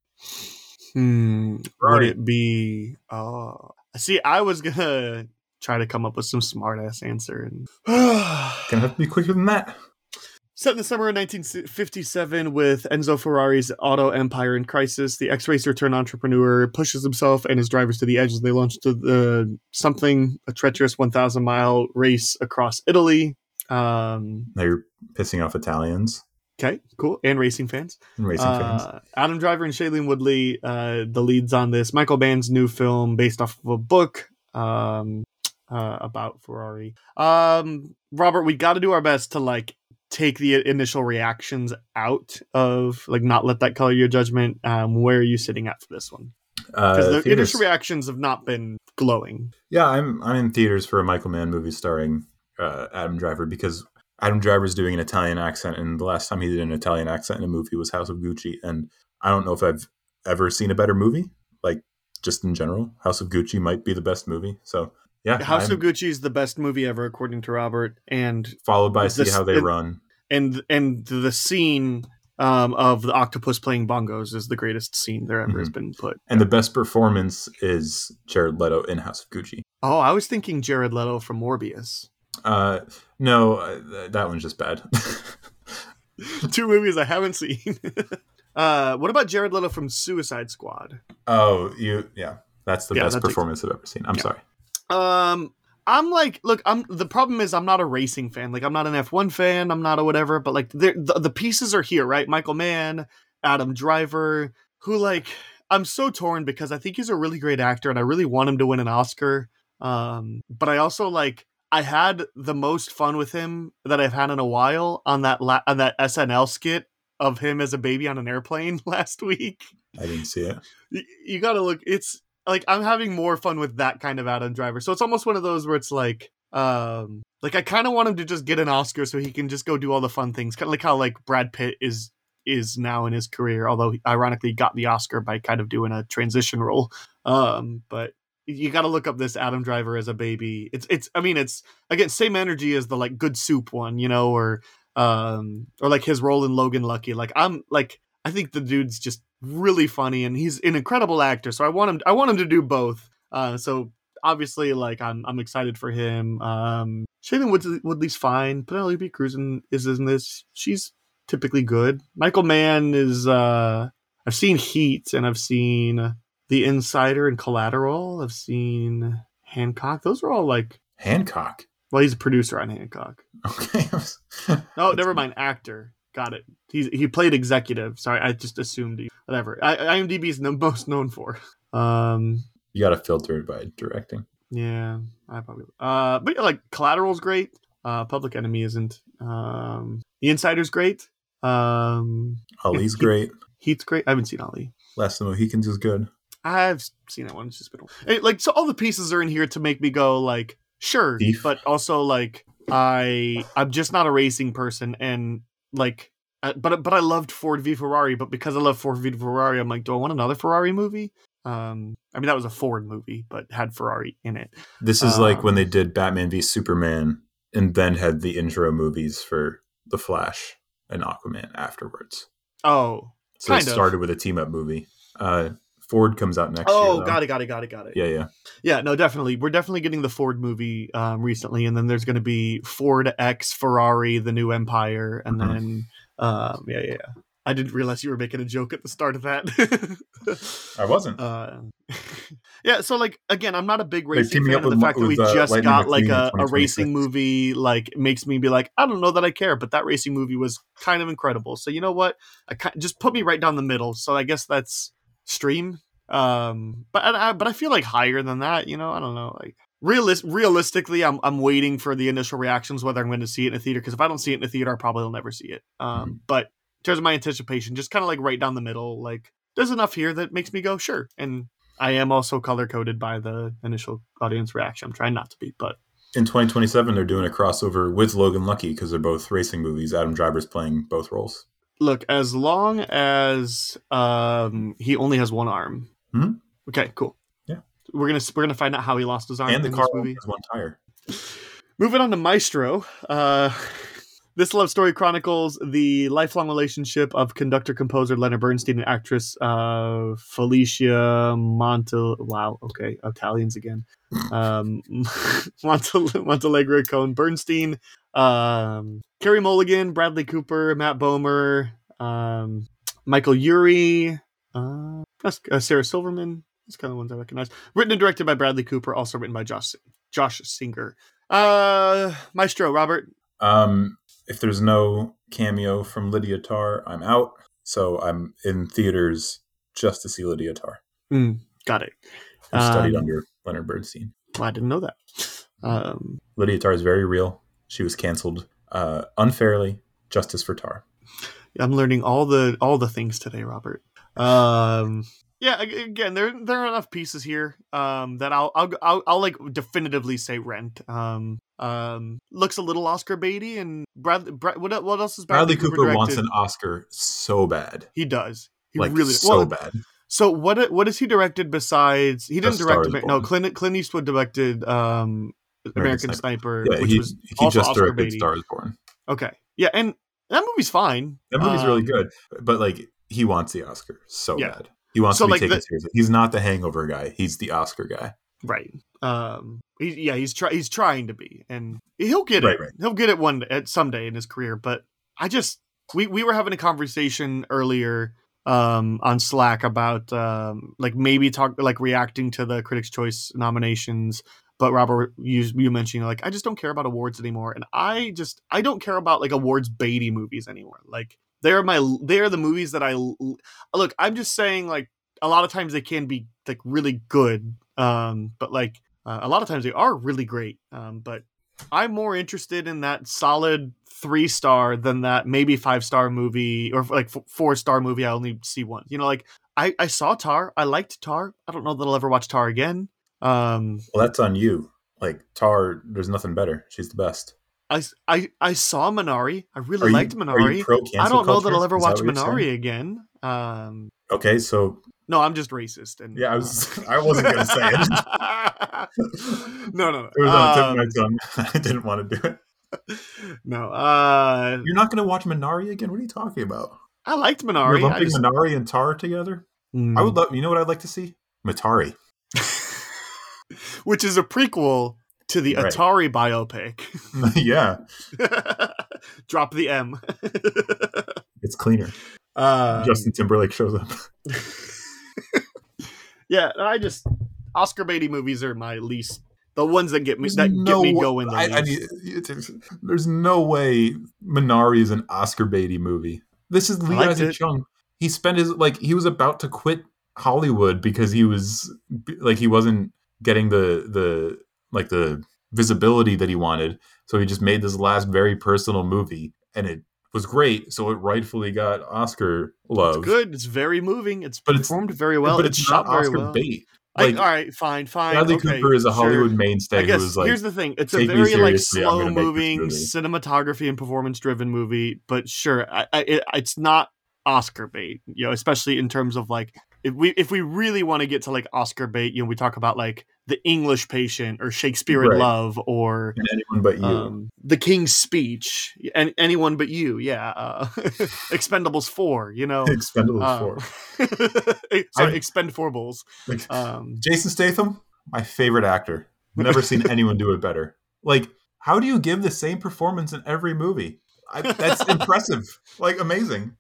[SPEAKER 10] Hmm. Would it be? Oh, see, I was gonna try to come up with some smart ass answer, and
[SPEAKER 4] Gonna have to be quicker than that.
[SPEAKER 10] Set in the summer of 1957 with Enzo Ferrari's auto empire in crisis, the ex-racer turned entrepreneur pushes himself and his drivers to the edge as they launch to the something a treacherous 1,000 mile race across Italy. Um,
[SPEAKER 4] Now you're pissing off Italians
[SPEAKER 10] okay, cool, and racing fans.
[SPEAKER 4] and racing fans.
[SPEAKER 10] Uh, Adam Driver and Shailene Woodley, uh, the leads on this. Michael Mann's new film based off of a book um, uh, about Ferrari. Um, Robert, we got to do our best to like take the initial reactions out of like not let that color your judgment. Um, where are you sitting at for this one? Because
[SPEAKER 4] Uh,
[SPEAKER 10] the
[SPEAKER 4] theaters.
[SPEAKER 10] initial reactions have not been glowing.
[SPEAKER 4] Yeah, I'm I'm in theaters for a Michael Mann movie starring uh, Adam Driver because Adam Driver's doing an Italian accent, and the last time he did an Italian accent in a movie was House of Gucci, and I don't know if I've ever seen a better movie. Like just in general, House of Gucci might be the best movie. So yeah,
[SPEAKER 10] House
[SPEAKER 4] I'm-
[SPEAKER 10] of Gucci is the best movie ever, according to Robert, and
[SPEAKER 4] followed by See How They Run.
[SPEAKER 10] and and the scene um, of the octopus playing bongos is the greatest scene there ever has been put.
[SPEAKER 4] And the best performance is Jared Leto in House of Gucci.
[SPEAKER 10] Oh, I was thinking Jared Leto from Morbius.
[SPEAKER 4] Uh, no, uh, that one's just bad.
[SPEAKER 10] Two movies I haven't seen. uh, what about Jared Leto from Suicide Squad?
[SPEAKER 4] oh, you, yeah, that's the
[SPEAKER 10] Yeah,
[SPEAKER 4] best performance I've ever seen. I'm
[SPEAKER 10] Yeah.
[SPEAKER 4] sorry.
[SPEAKER 10] Um, I'm like, look, I'm the problem is I'm not a racing fan. Like, I'm not an F1 fan. I'm not a whatever. But like, the the pieces are here, right? Michael Mann, Adam Driver, who like I'm so torn because I think he's a really great actor and I really want him to win an Oscar. Um, but I also like I had the most fun with him that I've had in a while on that la- on that SNL skit of him as a baby on an airplane last week
[SPEAKER 4] I didn't see it.
[SPEAKER 10] you, you gotta look it's like i'm having more fun with that kind of adam driver. So it's almost one of those where it's like um like i kind of want him to just get an oscar so he can just go do all the fun things kind of like how like brad pitt is is now in his career although ironically got the oscar by kind of doing a transition role. Um but you got to look up this adam driver as a baby. It's it's i mean it's again same energy as the like good soup one you know or um or like his role in logan lucky. Like i'm like i think the dude's just really funny and he's an incredible actor so i want him i want him to do both uh so obviously like i'm i'm excited for him um Shailene Woodley, woodley's fine penelope cruz is in this she's typically good michael mann is uh i've seen heat and i've seen the insider and collateral i've seen hancock those are all like
[SPEAKER 4] Hancock.
[SPEAKER 10] well he's a producer on hancock
[SPEAKER 4] Okay.
[SPEAKER 10] Oh, never mind. Actor. Got it. He's he played executive. Sorry, I just assumed he. Whatever. I, IMDb is the most known for. Um.
[SPEAKER 4] You got to filter it by directing.
[SPEAKER 10] Yeah. I probably. Uh. But yeah, like Collateral's great. Uh. Public Enemy isn't. Um. The Insider's great. Um.
[SPEAKER 4] Ali's great.
[SPEAKER 10] Heat's great. I haven't seen Ali.
[SPEAKER 4] Last of the Mohicans is good.
[SPEAKER 10] I've seen that one. It's just been and, like so. All the pieces are in here to make me go like sure,
[SPEAKER 4] Beef.
[SPEAKER 10] but also like I I'm just not a racing person and like. uh, But but I loved Ford v Ferrari. But because I love Ford v Ferrari, I'm like, do I want another Ferrari movie? Um, I mean that was a Ford movie, but had Ferrari in it.
[SPEAKER 4] This is like when
[SPEAKER 10] Um,
[SPEAKER 4] they did Batman v Superman and then had the intro movies for The Flash and Aquaman afterwards.
[SPEAKER 10] Oh,
[SPEAKER 4] So it
[SPEAKER 10] of.
[SPEAKER 4] started with a team up movie. Uh, Ford comes out next
[SPEAKER 10] oh,
[SPEAKER 4] year. though.
[SPEAKER 10] got it, got it, got it, got it.
[SPEAKER 4] Yeah, yeah.
[SPEAKER 10] Yeah, no, definitely. We're definitely getting the Ford movie um, recently, and then there's going to be Ford X Ferrari, the new Empire, and
[SPEAKER 4] Mhm.
[SPEAKER 10] then um, yeah, yeah, yeah. I didn't realize you were making a joke at the start of that.
[SPEAKER 4] I wasn't.
[SPEAKER 10] uh, yeah, so like again, I'm not a big racing fan, the fact that we
[SPEAKER 4] uh,
[SPEAKER 10] just
[SPEAKER 4] Lightning
[SPEAKER 10] got like a, a racing movie like makes me be like, I don't know that I care, but that racing movie was kind of incredible. So you know what? I just put me right down the middle. So I guess that's stream um but I, but i feel like higher than that you know i don't know like realist realistically i'm i'm waiting for the initial reactions whether i'm going to see it in a theater because if i don't see it in a theater i probably will never see it um but in terms of my anticipation just kind of like right down the middle like there's enough here that makes me go sure and i am also color coded by the initial audience reaction i'm trying not to be but
[SPEAKER 4] In 2027, they're doing a crossover with Logan Lucky because they're both racing movies. Adam Driver's playing both roles.
[SPEAKER 10] Look as long as um he only has one arm
[SPEAKER 4] Mhm.
[SPEAKER 10] okay cool
[SPEAKER 4] Yeah.
[SPEAKER 10] we're gonna we're gonna find out how he lost his arm
[SPEAKER 4] and the car
[SPEAKER 10] movie
[SPEAKER 4] has one tire.
[SPEAKER 10] moving on to maestro uh this love story chronicles the lifelong relationship of conductor composer leonard bernstein and actress uh felicia monte wow okay italians again um Monte- montealegre cohn bernstein um Carey Mulligan, Bradley Cooper, Matt Bomer, um, Michael Urie, uh, uh, Sarah Silverman. That's kind of ones I recognize. Written and directed by Bradley Cooper, also written by Josh Josh Singer. Uh, Maestro Robert.
[SPEAKER 4] Um, if there's no cameo from Lydia Tár, I'm out. So I'm in theaters just to see Lydia Tár,
[SPEAKER 10] Got it.
[SPEAKER 4] who studied
[SPEAKER 10] Um,
[SPEAKER 4] under Leonard Bernstein.
[SPEAKER 10] Well, I didn't know that. Um,
[SPEAKER 4] Lydia Tár is very real. She was canceled uh, unfairly. Justice for Tár.
[SPEAKER 10] I'm learning all the all the things today, Robert. Um, yeah, again, there there are enough pieces here um, that I'll, I'll I'll I'll like definitively say Rent. Um, um, looks a little Oscar baity, and Bradley. Brad, what what else is
[SPEAKER 4] Bradley,
[SPEAKER 10] Bradley,
[SPEAKER 4] Cooper, wants an Oscar so bad,
[SPEAKER 10] He does. He
[SPEAKER 4] like
[SPEAKER 10] really
[SPEAKER 4] so
[SPEAKER 10] well,
[SPEAKER 4] bad.
[SPEAKER 10] So what what has he directed besides? He didn't direct.
[SPEAKER 4] is
[SPEAKER 10] Amer- no, Clint Clint Eastwood directed um, American, Sniper,
[SPEAKER 4] Yeah,
[SPEAKER 10] which
[SPEAKER 4] he,
[SPEAKER 10] was
[SPEAKER 4] he
[SPEAKER 10] also
[SPEAKER 4] just
[SPEAKER 10] Oscar
[SPEAKER 4] directed
[SPEAKER 10] baity.
[SPEAKER 4] Star is Born.
[SPEAKER 10] Okay, yeah, and that movie's fine.
[SPEAKER 4] That movie's really
[SPEAKER 10] Um,
[SPEAKER 4] good, but like he wants the Oscar so
[SPEAKER 10] Yeah.
[SPEAKER 4] bad. He wants
[SPEAKER 10] So,
[SPEAKER 4] to be
[SPEAKER 10] like,
[SPEAKER 4] taken
[SPEAKER 10] the-
[SPEAKER 4] seriously. He's not the Hangover guy. He's the Oscar guy.
[SPEAKER 10] right. Um, he, yeah, he's try he's trying to be, and he'll get
[SPEAKER 4] Right,
[SPEAKER 10] it.
[SPEAKER 4] right.
[SPEAKER 10] He'll get it one at someday in his career. But I just we we were having a conversation earlier um on Slack about um like maybe talk like reacting to the Critics' Choice nominations. But Robert, you you mentioned like I just don't care about awards anymore, and I just I don't care about like awards baity movies anymore. Like they're my they're the movies that I look. I'm just saying like a lot of times they can be like really good, um, but like uh, a lot of times they are really great. Um, but I'm more interested in that solid three star than that maybe five star movie or like four star movie I only see one. You know, like I I saw Tar, I liked Tar. I don't know that I'll ever watch Tar again. Um,
[SPEAKER 4] Well, that's on you. Like Tar, there's nothing better. She's the best.
[SPEAKER 10] I, I, I saw Minari. I really
[SPEAKER 4] you-
[SPEAKER 10] liked Minari. I don't know that? I'll ever watch Minari again. Um,
[SPEAKER 4] Okay, so
[SPEAKER 10] no, I'm just racist. And
[SPEAKER 4] yeah, I
[SPEAKER 10] uh,
[SPEAKER 4] was I wasn't gonna say it.
[SPEAKER 10] no, no, no.
[SPEAKER 4] It was on the tip of
[SPEAKER 10] Um,
[SPEAKER 4] my tongue. I didn't want to do it.
[SPEAKER 10] no, uh,
[SPEAKER 4] You're not gonna watch Minari again? What are you talking about?
[SPEAKER 10] I liked Minari. You're.
[SPEAKER 4] Lumping
[SPEAKER 10] just,
[SPEAKER 4] Minari and Tar together?
[SPEAKER 10] Mm.
[SPEAKER 4] I would love. You know what I'd like to see? Matari.
[SPEAKER 10] which is a prequel to the
[SPEAKER 4] Right.
[SPEAKER 10] Atari biopic.
[SPEAKER 4] yeah,
[SPEAKER 10] Drop the M.
[SPEAKER 4] it's cleaner.
[SPEAKER 10] um,
[SPEAKER 4] Justin Timberlake shows up.
[SPEAKER 10] yeah, I just Oscar baity movies are my least. The ones that get me
[SPEAKER 4] There's
[SPEAKER 10] that
[SPEAKER 4] no
[SPEAKER 10] get me going. The
[SPEAKER 4] I, I
[SPEAKER 10] least.
[SPEAKER 4] mean, there's no way Minari is an Oscar baity movie. This is Lee Isaac. Chung. He spent his like he was about to quit Hollywood because he was like he wasn't getting the the like the visibility that he wanted. So he just made this last very personal movie, and it was great. So it rightfully got Oscar love.
[SPEAKER 10] It's good. It's very moving. It's
[SPEAKER 4] But it's-
[SPEAKER 10] performed very well.
[SPEAKER 4] but
[SPEAKER 10] it's,
[SPEAKER 4] it's, not Oscar
[SPEAKER 10] well.
[SPEAKER 4] bait.
[SPEAKER 10] I- all right, fine, fine.
[SPEAKER 4] Bradley
[SPEAKER 10] okay,
[SPEAKER 4] Cooper is a
[SPEAKER 10] sure.
[SPEAKER 4] Hollywood mainstay
[SPEAKER 10] I guess
[SPEAKER 4] who was like
[SPEAKER 10] here's the thing: it's a very like
[SPEAKER 4] seriously, I'm gonna make this
[SPEAKER 10] slow-moving
[SPEAKER 4] movie."
[SPEAKER 10] cinematography and performance-driven movie. But sure, I, I, it, it's not Oscar bait. You know, especially in terms of like if we if we really want to get to like Oscar bait, you know, we talk about like the English Patient or Shakespeare in
[SPEAKER 4] Right.
[SPEAKER 10] Love or
[SPEAKER 4] and anyone but you.
[SPEAKER 10] um, the King's Speech and anyone but you. Yeah, uh, Expendables four. You know,
[SPEAKER 4] Expendables
[SPEAKER 10] um,
[SPEAKER 4] four.
[SPEAKER 10] sorry,
[SPEAKER 4] I've-
[SPEAKER 10] Expend four bulls.
[SPEAKER 4] Like,
[SPEAKER 10] Um,
[SPEAKER 4] Jason Statham, my favorite actor. Never seen anyone do it better. Like, how do you give the same performance in every movie? I, that's impressive. Like, amazing.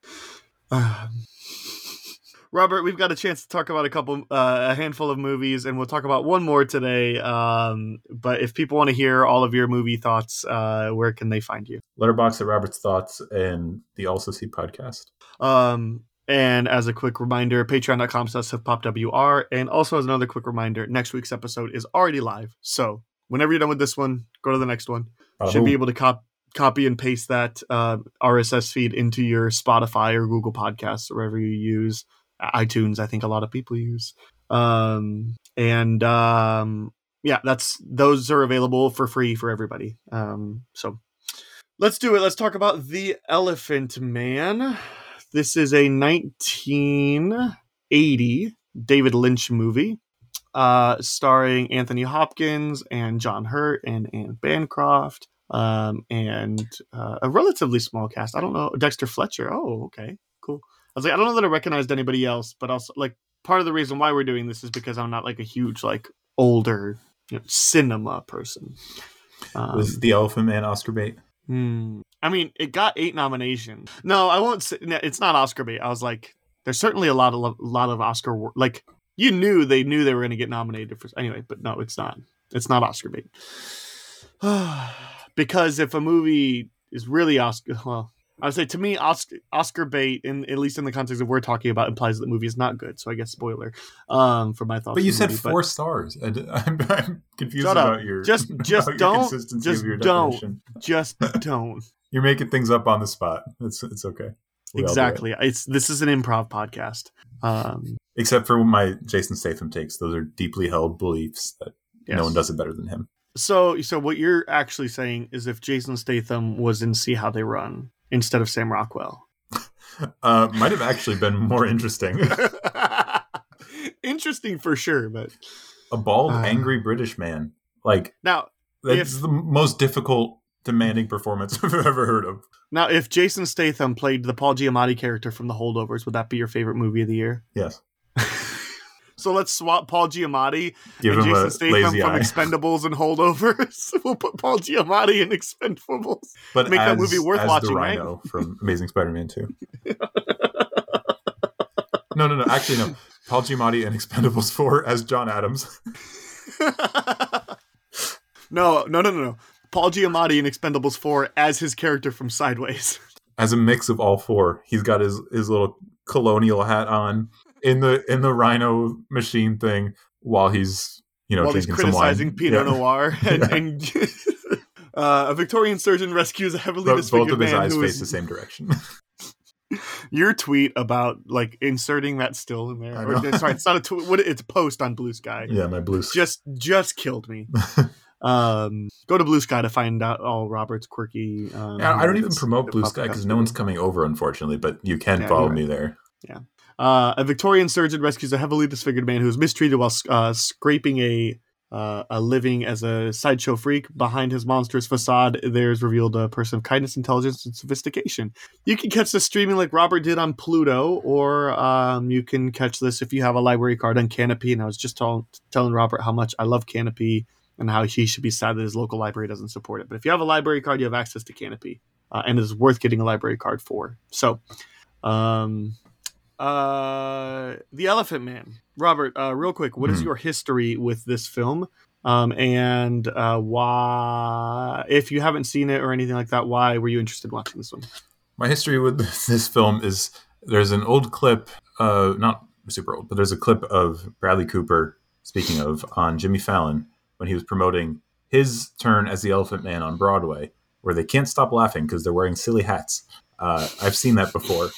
[SPEAKER 10] Robert, we've got a chance to talk about a couple, uh, a handful of movies, and we'll talk about one more today. Um, but if people want to hear all of your movie thoughts, uh, where can they find you?
[SPEAKER 4] Letterboxd at Robert's Thoughts and the Also See podcast.
[SPEAKER 10] Um, and as a quick reminder, patreon.com slash siftpopwr. And also as another quick reminder, next week's episode is already live. So whenever you're done with this one, go to the next one.
[SPEAKER 4] Bada
[SPEAKER 10] Should be able to cop- copy and paste that uh, RSS feed into your Spotify or Google Podcasts or wherever you use. iTunes, I think a lot of people use. Um, and um, yeah, that's those are available for free for everybody. Um, so let's do it. Let's talk about The Elephant Man. This is a 1980 David Lynch movie uh, starring Anthony Hopkins and John Hurt and Anne Bancroft um, and uh, a relatively small cast. I don't know Dexter Fletcher. Oh, okay, cool. I was like, I don't know that I recognized anybody else, but also like part of the reason why we're doing this is because I'm not like a huge like older you know, cinema person. Um,
[SPEAKER 4] Was the Elephant Man Oscar bait?
[SPEAKER 10] Hmm. I mean, it got eight nominations. No, I won't say no, it's not Oscar bait. I was like, there's certainly a lot of a lot of Oscar wor- like you knew they knew they were going to get nominated for anyway, but no, it's not. It's not Oscar bait. because if a movie is really Oscar, well, I would say to me, Oscar Oscar bait, in at least in the context of what we're talking about, implies that the movie is not good. So I guess spoiler um, for my thoughts.
[SPEAKER 4] But you said
[SPEAKER 10] movie,
[SPEAKER 4] four stars. I, am I'm confused
[SPEAKER 10] Shut up.
[SPEAKER 4] about your
[SPEAKER 10] Just- just don't-
[SPEAKER 4] consistency
[SPEAKER 10] just
[SPEAKER 4] of your
[SPEAKER 10] don't.
[SPEAKER 4] definition.
[SPEAKER 10] just don't.
[SPEAKER 4] You're making things up on the spot. It's it's okay. We do it.
[SPEAKER 10] exactly. It's this is an improv podcast. Um,
[SPEAKER 4] Except for my Jason Statham takes. Those are deeply held beliefs that
[SPEAKER 10] yes.
[SPEAKER 4] no one does it better than him.
[SPEAKER 10] So, so what you're actually saying is if Jason Statham was in See How They Run instead of Sam Rockwell.
[SPEAKER 4] Uh, might have actually been more interesting.
[SPEAKER 10] Interesting for sure, but
[SPEAKER 4] A bald,
[SPEAKER 10] Uh.
[SPEAKER 4] angry British man. Like
[SPEAKER 10] now,
[SPEAKER 4] that's
[SPEAKER 10] If-
[SPEAKER 4] the most difficult, demanding performance I've ever heard of.
[SPEAKER 10] now if Jason Statham played the Paul Giamatti character from The Holdovers, would that be your favorite movie of the year?
[SPEAKER 4] Yes.
[SPEAKER 10] So let's swap Paul Giamatti
[SPEAKER 4] Give
[SPEAKER 10] and Jason Statham from
[SPEAKER 4] eye.
[SPEAKER 10] Expendables and Holdovers. we'll put Paul Giamatti in Expendables.
[SPEAKER 4] But
[SPEAKER 10] make that movie worth
[SPEAKER 4] as
[SPEAKER 10] watching,
[SPEAKER 4] the
[SPEAKER 10] right?
[SPEAKER 4] From Amazing Spider-Man 2. no, no, no. Actually, no. Paul Giamatti in Expendables 4 as John Adams.
[SPEAKER 10] no, no, no, no, no. Paul Giamatti in Expendables 4 as his character from Sideways.
[SPEAKER 4] as a mix of all four. He's got his his little colonial hat on in the in the Rhino machine thing while he's you know
[SPEAKER 10] while he's
[SPEAKER 4] drinking some wine.
[SPEAKER 10] criticizing Pinot
[SPEAKER 4] Yeah.
[SPEAKER 10] Noir and,
[SPEAKER 4] Yeah.
[SPEAKER 10] and uh, a Victorian surgeon rescues a heavily
[SPEAKER 4] But both
[SPEAKER 10] disfigured
[SPEAKER 4] of his
[SPEAKER 10] man
[SPEAKER 4] eyes face
[SPEAKER 10] is
[SPEAKER 4] the same direction.
[SPEAKER 10] your tweet about like inserting that still in there. Or, sorry, it's not a tweet. What it's a post on Blue Sky.
[SPEAKER 4] yeah, my blue. Sky.
[SPEAKER 10] just just killed me. um, go to Blue Sky to find out all Robert's quirky. Um,
[SPEAKER 4] Yeah, I don't even promote Blue Sky because no one's coming over, unfortunately. But you can
[SPEAKER 10] Yeah,
[SPEAKER 4] follow
[SPEAKER 10] you're
[SPEAKER 4] me there.
[SPEAKER 10] Uh, a Victorian surgeon rescues a heavily disfigured man who is mistreated while uh, scraping a uh, a living as a sideshow freak. Behind his monstrous facade, there's revealed a person of kindness, intelligence, and sophistication. You can catch this streaming like Robert did on Pluto, or um, you can catch this if you have a library card on Kanopy. And I was just tell- telling Robert how much I love Kanopy and how he should be sad that his local library doesn't support it. But if you have a library card, you have access to Kanopy, uh, and it is worth getting a library card for. So, um, uh, the Elephant Man, Robert. Uh, real quick, what is
[SPEAKER 4] Mhm.
[SPEAKER 10] your history with this film? Um, and uh, why, if you haven't seen it or anything like that, why were you interested in watching this one?
[SPEAKER 4] My history with this film is there's an old clip, uh, not super old, but there's a clip of Bradley Cooper speaking of on Jimmy Fallon when he was promoting his turn as the Elephant Man on Broadway, where they can't stop laughing because they're wearing silly hats. Uh, I've seen that before,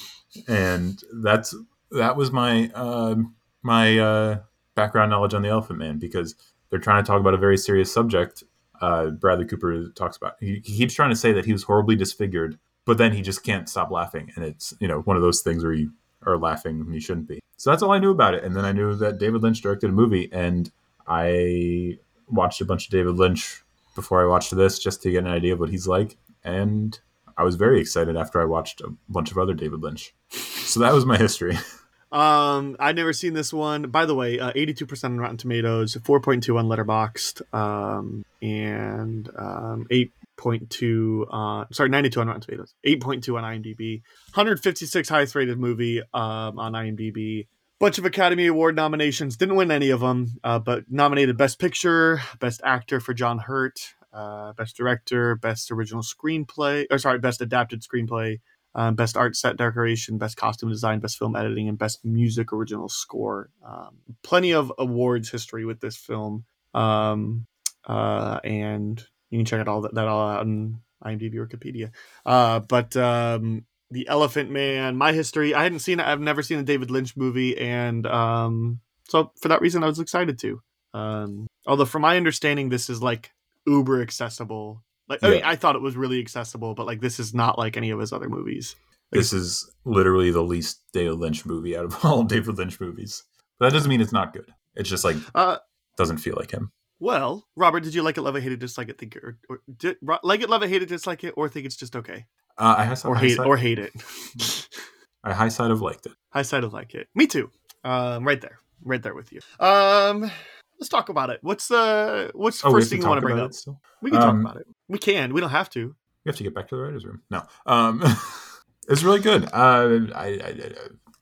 [SPEAKER 4] and that's that was my uh, my uh, background knowledge on the Elephant Man because they're trying to talk about a very serious subject. Uh, Bradley Cooper talks about. He, he keeps trying to say that he was horribly disfigured, but then he just can't stop laughing, and it's you know one of those things where you are laughing when you shouldn't be. So that's all I knew about it, and then I knew that David Lynch directed a movie, and I watched a bunch of David Lynch before I watched this just to get an idea of what he's like, and I was very excited after I watched a bunch of other David Lynch. So that was my history.
[SPEAKER 10] Um, I'd never seen this one. By the way, uh, 82% on Rotten Tomatoes, 4.2 on Letterboxd, um, and um, 8.2 on sorry, 92 on Rotten Tomatoes, 8.2 on IMDb, 156 highest rated movie um, on IMDb. Bunch of Academy Award nominations. Didn't win any of them, uh, but nominated Best Picture, Best Actor for John Hurt, uh, Best Director, Best Original Screenplay, or sorry, Best Adapted Screenplay, um, best art set decoration, best costume design, best film editing, and best music original score. Um, plenty of awards history with this film, um, uh, and you can check out all that, that all out on IMDb or Wikipedia. Uh, but um, the Elephant Man, my history, I hadn't seen it. I've never seen a David Lynch movie, and um, so for that reason, I was excited to. Um, although, from my understanding, this is like uber accessible. Like, I mean, I thought it was really accessible, but like this is not like any of his other movies.
[SPEAKER 4] this is literally the least David Lynch movie out of all David Lynch movies. But that doesn't mean it's not good. It's just like
[SPEAKER 10] Uh,
[SPEAKER 4] doesn't feel like him.
[SPEAKER 10] well, Robert, did you like it, love it, hate it, dislike it, think it, or, or did, like it, love it, hate it, dislike it, or think it's just okay,
[SPEAKER 4] Uh, I have
[SPEAKER 10] or
[SPEAKER 4] high
[SPEAKER 10] hate
[SPEAKER 4] side,
[SPEAKER 10] or hate it?
[SPEAKER 4] I high side of liked it.
[SPEAKER 10] High side of like it. Me too. Um, right there, right there with you. Um, let's talk about it. What's the what's the
[SPEAKER 4] Oh,
[SPEAKER 10] first thing you want to bring up?
[SPEAKER 4] still.
[SPEAKER 10] We can talk
[SPEAKER 4] Um,
[SPEAKER 10] about it. We can. We don't have to.
[SPEAKER 4] We have to get back to the writers' room. No, um, it's really good. Uh, I, I, I,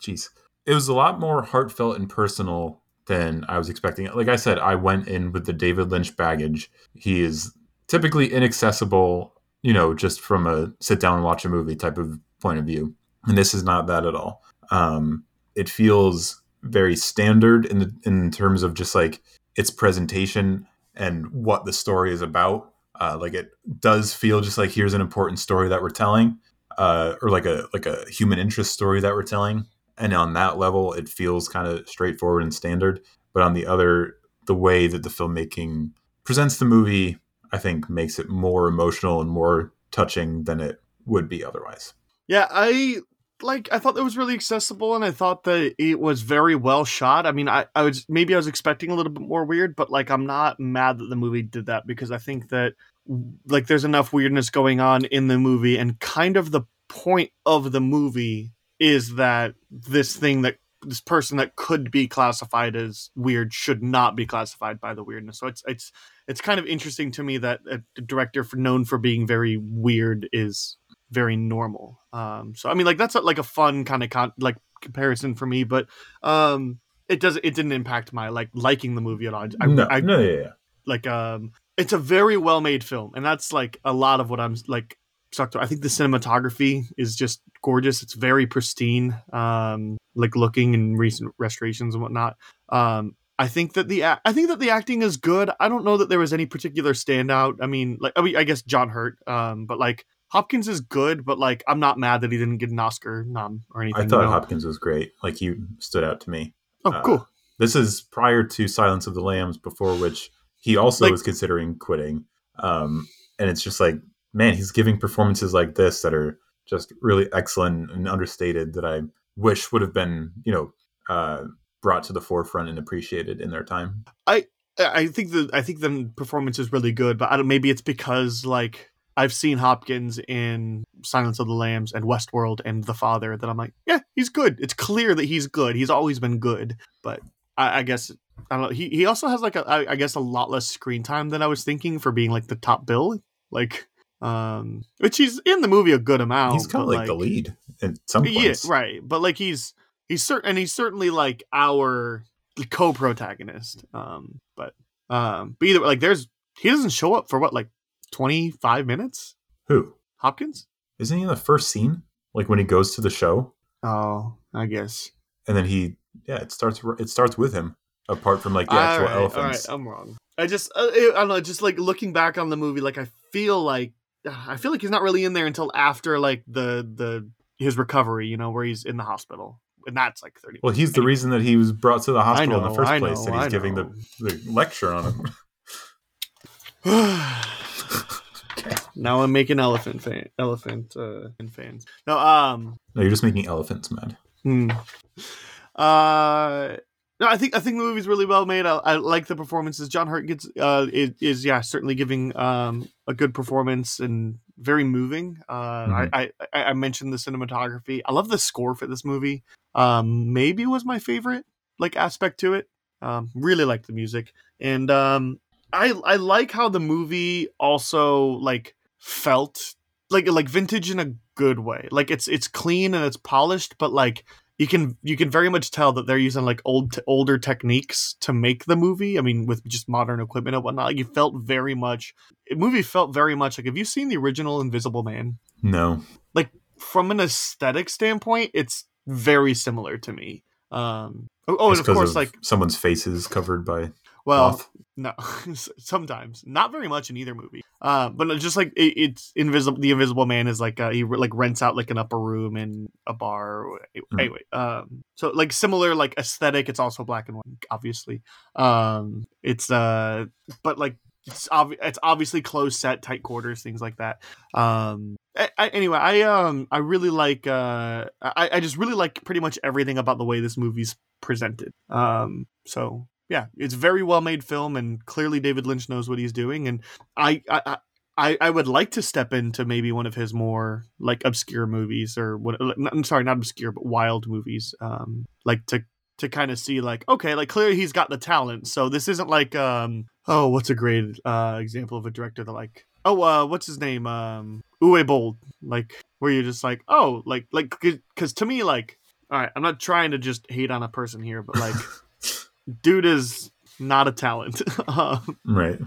[SPEAKER 4] jeez, it was a lot more heartfelt and personal than I was expecting. Like I said, I went in with the David Lynch baggage. He is typically inaccessible, you know, just from a sit down and watch a movie type of point of view, and this is not that at all. Um, it feels very standard in the in terms of just like its presentation and what the story is about. Uh, like it does feel just like here's an important story that we're telling, uh, or like a like a human interest story that we're telling. And on that level, it feels kind of straightforward and standard. But on the other, the way that the filmmaking presents the movie, I think makes it more emotional and more touching than it would be otherwise.
[SPEAKER 10] Yeah, I like I thought that was really accessible and I thought that it was very well shot. I mean, I, I was maybe I was expecting a little bit more weird, but like I'm not mad that the movie did that because I think that like there's enough weirdness going on in the movie and kind of the point of the movie is that this thing that this person that could be classified as weird should not be classified by the weirdness. So it's it's it's kind of interesting to me that a director for, known for being very weird is very normal. Um, so I mean, like that's a, like a fun kind of con- like comparison for me, but um, it doesn't it didn't impact my like liking the movie at all. I,
[SPEAKER 4] no,
[SPEAKER 10] I,
[SPEAKER 4] no, yeah, yeah.
[SPEAKER 10] like um, it's a very well made film, and that's like a lot of what I'm like stuck to. I think the cinematography is just gorgeous. It's very pristine, um, like looking in recent restorations and whatnot. Um, I think that the I think that the acting is good. I don't know that there was any particular standout. I mean, like I mean, I guess John Hurt, um, but like Hopkins is good, but like I'm not mad that he didn't get an Oscar nom or anything.
[SPEAKER 4] I thought? Hopkins was great. Like he stood out to me.
[SPEAKER 10] Oh,
[SPEAKER 4] uh,
[SPEAKER 10] cool.
[SPEAKER 4] This is prior to Silence of the Lambs, before which he also
[SPEAKER 10] Like-
[SPEAKER 4] was considering quitting. Um, and it's just like, man, he's giving performances like this that are just really excellent and understated that I wish would have been, you know, uh, brought to the forefront and appreciated in their time.
[SPEAKER 10] I I think the I think the performance is really good, but I don't. Maybe it's because like I've seen Hopkins in Silence of the Lambs and Westworld and The Father that I'm like, yeah, he's good. It's clear that he's good. He's always been good, but I, I guess I don't know. He he also has like a I, I guess a lot less screen time than I was thinking for being like the top bill. Like, um, which he's in the movie a good amount.
[SPEAKER 4] he's kind of
[SPEAKER 10] but,
[SPEAKER 4] like, the lead in some
[SPEAKER 10] yeah,
[SPEAKER 4] points.
[SPEAKER 10] right. But like he's he's certain and he's certainly like our co-protagonist. Um, but um, but either like there's he doesn't show up for what like twenty five minutes.
[SPEAKER 4] Who?
[SPEAKER 10] Hopkins.
[SPEAKER 4] Isn't he in the first scene? Like when he goes to the show
[SPEAKER 10] Oh, I guess.
[SPEAKER 4] and then he, yeah, it starts, it starts with him apart from like the actual
[SPEAKER 10] right,
[SPEAKER 4] elephants.
[SPEAKER 10] All right, I'm wrong. I just uh, I don't know. Just like looking back on the movie, like I feel like I feel like he's not really in there until after like the the his recovery. You know, where he's in the hospital, and that's like thirty.
[SPEAKER 4] Well, he's the
[SPEAKER 10] Anyway.
[SPEAKER 4] reason that he was brought to the hospital in the first place,
[SPEAKER 10] know,
[SPEAKER 4] and he's giving the, the lecture on him.
[SPEAKER 10] now I'm making elephant fan, elephant uh, fans. No, um,
[SPEAKER 4] no, you're just making elephants mad.
[SPEAKER 10] hmm. uh, no, I think I think the movie's really well made. I, I like the performances. John Hurt gets uh is, is yeah certainly giving um a good performance and very moving. Uh,
[SPEAKER 4] Mhm.
[SPEAKER 10] I, I I mentioned the cinematography. I love the score for this movie. Um, maybe was my favorite like aspect to it. Um, really like the music and um I I like how the movie also like felt like like vintage in a good way. Like it's it's clean and it's polished, but like you can you can very much tell that they're using like old t- older techniques to make the movie. I mean, with just modern equipment and whatnot. Like, you felt very much. The movie felt very much like. Have you seen the original Invisible Man?
[SPEAKER 4] No, Like
[SPEAKER 10] From an aesthetic standpoint, it's very similar to me. Um. Oh, oh and of course, like
[SPEAKER 4] someone's face is covered by
[SPEAKER 10] well, no, sometimes not very much in either movie. Uh, but just like it, it's invisible. The Invisible Man is like uh, he like rents out like an upper room in a bar.
[SPEAKER 4] Mhm.
[SPEAKER 10] Anyway, um, so like similar like aesthetic. It's also black and white, obviously. Um, it's uh, but like it's obvi- it's obviously closed set, tight quarters, things like that. Um, I, I, anyway, I um I really like uh I, I just really like pretty much everything about the way this movie's presented. Um, so yeah, it's a very well made film, and clearly David Lynch knows what he's doing. And I, I, I, I would like to step into maybe one of his more like obscure movies, or what? I'm sorry, not obscure, but wild movies. Um, like to to kind of see like okay, like clearly he's got the talent. So this isn't like um oh what's a great uh example of a director that like oh uh what's his name um Uwe Boll like where you're just like oh like like because to me like all right I'm not trying to just hate on a person here but like dude is not a talent. Um,
[SPEAKER 4] right.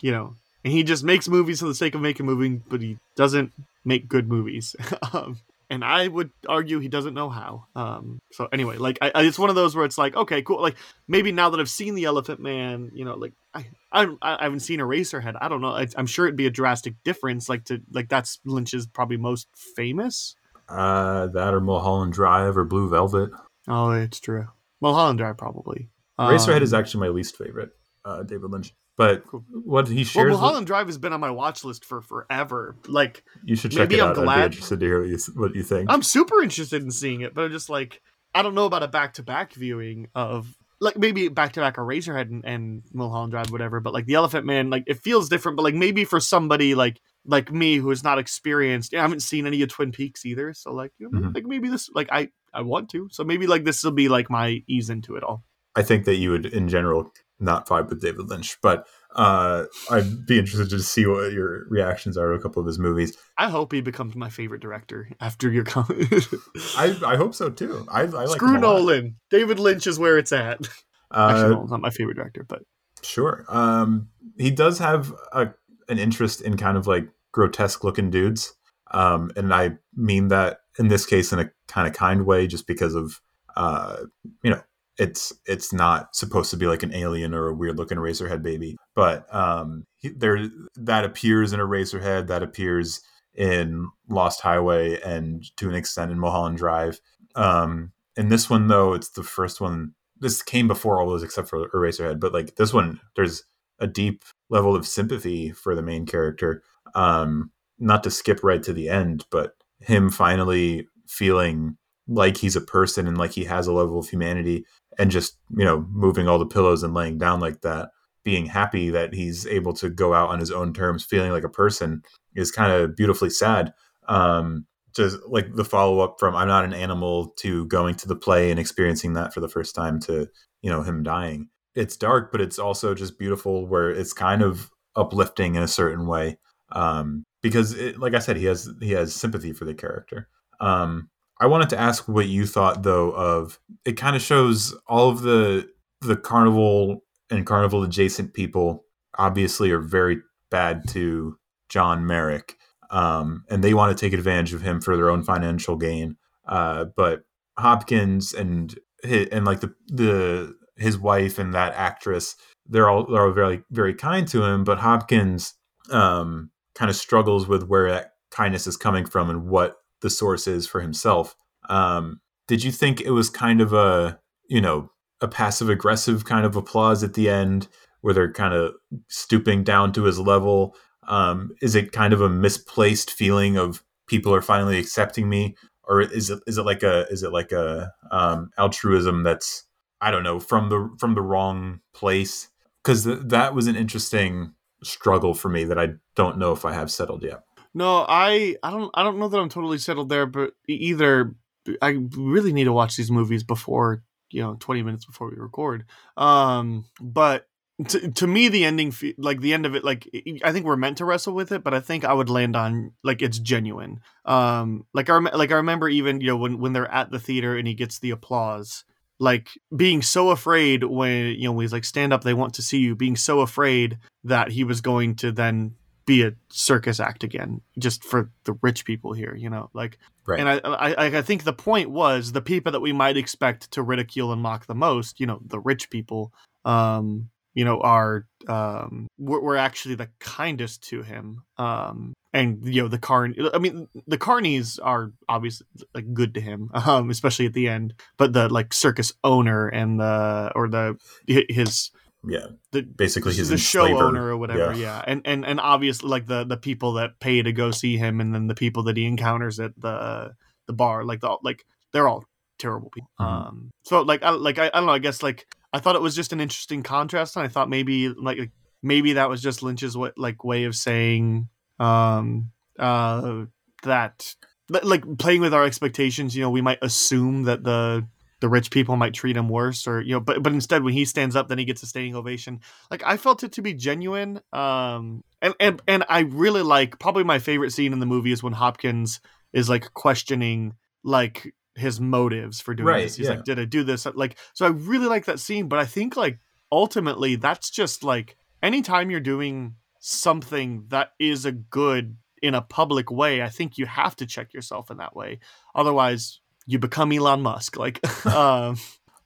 [SPEAKER 10] you know and he just makes movies for the sake of making movies but he doesn't make good movies. Um, and i would argue he doesn't know how. Um, so anyway like I, I, it's one of those where it's like okay cool. Like maybe now that i've seen the elephant man you know like i i, I haven't seen eraserhead. I don't know. I, i'm sure it'd be a drastic difference like to like that's lynch's probably most famous.
[SPEAKER 4] Uh, that or Mulholland Drive or Blue Velvet.
[SPEAKER 10] oh it's true. Mulholland drive probably
[SPEAKER 4] Eraserhead
[SPEAKER 10] Um,
[SPEAKER 4] is actually my least favorite. Uh, David Lynch, but
[SPEAKER 10] Cool.
[SPEAKER 4] what he
[SPEAKER 10] well,
[SPEAKER 4] shares, with-
[SPEAKER 10] Mulholland Drive has been on my watch list for forever. Like,
[SPEAKER 4] you should check
[SPEAKER 10] maybe
[SPEAKER 4] it
[SPEAKER 10] I'm
[SPEAKER 4] out. I'd be interested to hear what you, what you think.
[SPEAKER 10] I'm super interested in seeing it, but I'm just like, I don't know about a back to back viewing of like maybe back to back Eraserhead and, and Mulholland Drive, whatever. But like the Elephant Man, like it feels different. But like maybe for somebody like like me who is not experienced, I haven't seen any of Twin Peaks either. So like, you know,
[SPEAKER 4] Mhm.
[SPEAKER 10] like maybe this like I I want to. So maybe like this will be like my ease into it all.
[SPEAKER 4] I think that you would, in general, not vibe with David Lynch, but uh, I'd be interested to see what your reactions are to a couple of his movies.
[SPEAKER 10] I hope he becomes my favorite director after your comment.
[SPEAKER 4] I, I hope so too. I, I like
[SPEAKER 10] Screw. Nolan. David Lynch is where it's at.
[SPEAKER 4] Uh,
[SPEAKER 10] Actually, Nolan's not my favorite director, but
[SPEAKER 4] Sure. Um, he does have a, an interest in kind of like grotesque looking dudes. Um, and I mean that in this case in a kind of kind way, just because of, uh, you know, it's it's not supposed to be like an alien or a weird looking Eraserhead baby, but um, he, there that appears in a Eraserhead, that appears in Lost Highway, and to an extent in Mulholland Drive. Um, in this one though, it's the first one this came before all those except for Eraserhead, but like this one, there's a deep level of sympathy for the main character. Um, not to skip right to the end, but him finally feeling like he's a person and like he has a level of humanity and just, you know, moving all the pillows and laying down like that, being happy that he's able to go out on his own terms, feeling like a person is kind of beautifully sad. Um, just like the follow up from I'm not an animal to going to the play and experiencing that for the first time to, you know, him dying. It's dark, but it's also just beautiful where it's kind of uplifting in a certain way. Um, because it, like I said, he has he has sympathy for the character. Um, I wanted to ask what you thought though of it kind of shows all of the the carnival and carnival adjacent people obviously are very bad to John Merrick um, and they want to take advantage of him for their own financial gain. Uh, but Hopkins and his, and like the the his wife and that actress, they're all they're all very very kind to him. But Hopkins um, kind of struggles with where that kindness is coming from and what the source is for himself. Um, did you think it was kind of a you know a passive aggressive kind of applause at the end where they're kind of stooping down to his level um, is it kind of a misplaced feeling of people are finally accepting me, or is it is it like a is it like a um, altruism that's I don't know from the from the wrong place? Because th- that was an interesting struggle for me that I don't know if I have settled yet.
[SPEAKER 10] No, I I don't I don't know that I'm totally settled there, but either I really need to watch these movies before you know 20 minutes before we record. Um, but to, to me the ending like the end of it like i think we're meant to wrestle with it but i think i would land on like it's genuine um like i like i remember even you know when when they're at the theater and he gets the applause like being so afraid when you know when he's like stand up they want to see you being so afraid that he was going to then be a circus act again just for the rich people here you know like
[SPEAKER 4] right.
[SPEAKER 10] and I, I i think the point was the people that we might expect to ridicule and mock the most you know the rich people um you know are um we're, we're actually the kindest to him um and you know the carn i mean the carnies are obviously like good to him um especially at the end but the like circus owner and the or the his
[SPEAKER 4] yeah
[SPEAKER 10] the
[SPEAKER 4] basically his
[SPEAKER 10] the show
[SPEAKER 4] enslaver.
[SPEAKER 10] owner or whatever yeah. yeah. and and and obviously like the the people that pay to go see him and then the people that he encounters at the the bar like the like they're all terrible people
[SPEAKER 4] Mhm.
[SPEAKER 10] um so like i like I, I don't know i guess like i thought it was just an interesting contrast and i thought maybe like maybe that was just lynch's what like way of saying um uh that, like playing with our expectations you know we might assume that the the rich people might treat him worse or you know but but instead when he stands up then he gets a standing ovation. Like i felt it to be genuine um and and, and i really like probably my favorite scene in the movie is when hopkins is like questioning like his motives for doing
[SPEAKER 4] Right,
[SPEAKER 10] this. He's
[SPEAKER 4] yeah.
[SPEAKER 10] like did i do this? Like so i really like that scene but i think like ultimately that's just like anytime you're doing something that is a good in a public way i think you have to check yourself in that way. Otherwise you become elon musk like um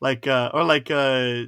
[SPEAKER 10] like uh or like uh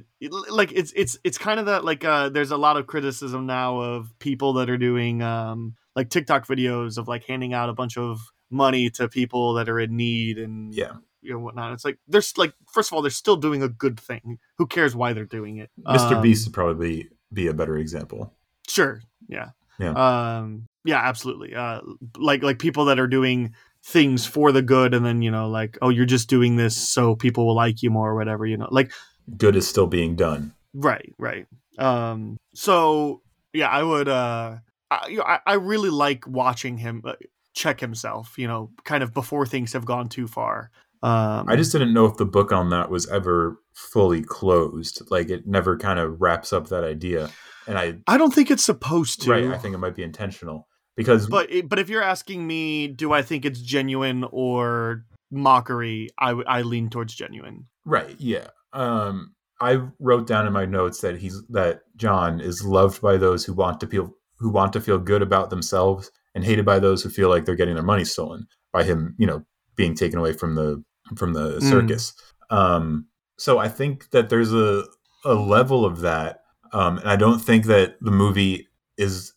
[SPEAKER 10] like it's it's it's kind of that like uh there's a lot of criticism now of people that are doing um like tiktok videos of like handing out a bunch of money to people that are in need and
[SPEAKER 4] Yeah.
[SPEAKER 10] you know whatnot it's like there's like first of all they're still doing a good thing who cares why they're doing it
[SPEAKER 4] Mr.
[SPEAKER 10] Um,
[SPEAKER 4] Beast would probably be a better example.
[SPEAKER 10] Sure. Yeah.
[SPEAKER 4] Yeah.
[SPEAKER 10] Um yeah, absolutely. Uh like like people that are doing things for the good and then, you know, like, oh, you're just doing this so people will like you more or whatever, you know. Like
[SPEAKER 4] Good is still being done.
[SPEAKER 10] right, right. Um so yeah, I would uh I you know, I, I really like watching him uh, check himself, you know, kind of before things have gone too far. Um,
[SPEAKER 4] I just didn't know if the book on that was ever fully closed. Like it never kind of wraps up that idea. And I
[SPEAKER 10] I don't think it's supposed to.
[SPEAKER 4] right, I think it might be intentional because
[SPEAKER 10] but but if you're asking me, do I think it's genuine or mockery? i i lean towards genuine.
[SPEAKER 4] right, yeah. Um I wrote down in my notes that he's that John is loved by those who want to feel who want to feel good about themselves and hated by those who feel like they're getting their money stolen by him, you know, being taken away from the from the
[SPEAKER 10] Mm.
[SPEAKER 4] circus. Um so I think that there's a a level of that um and I don't think that the movie is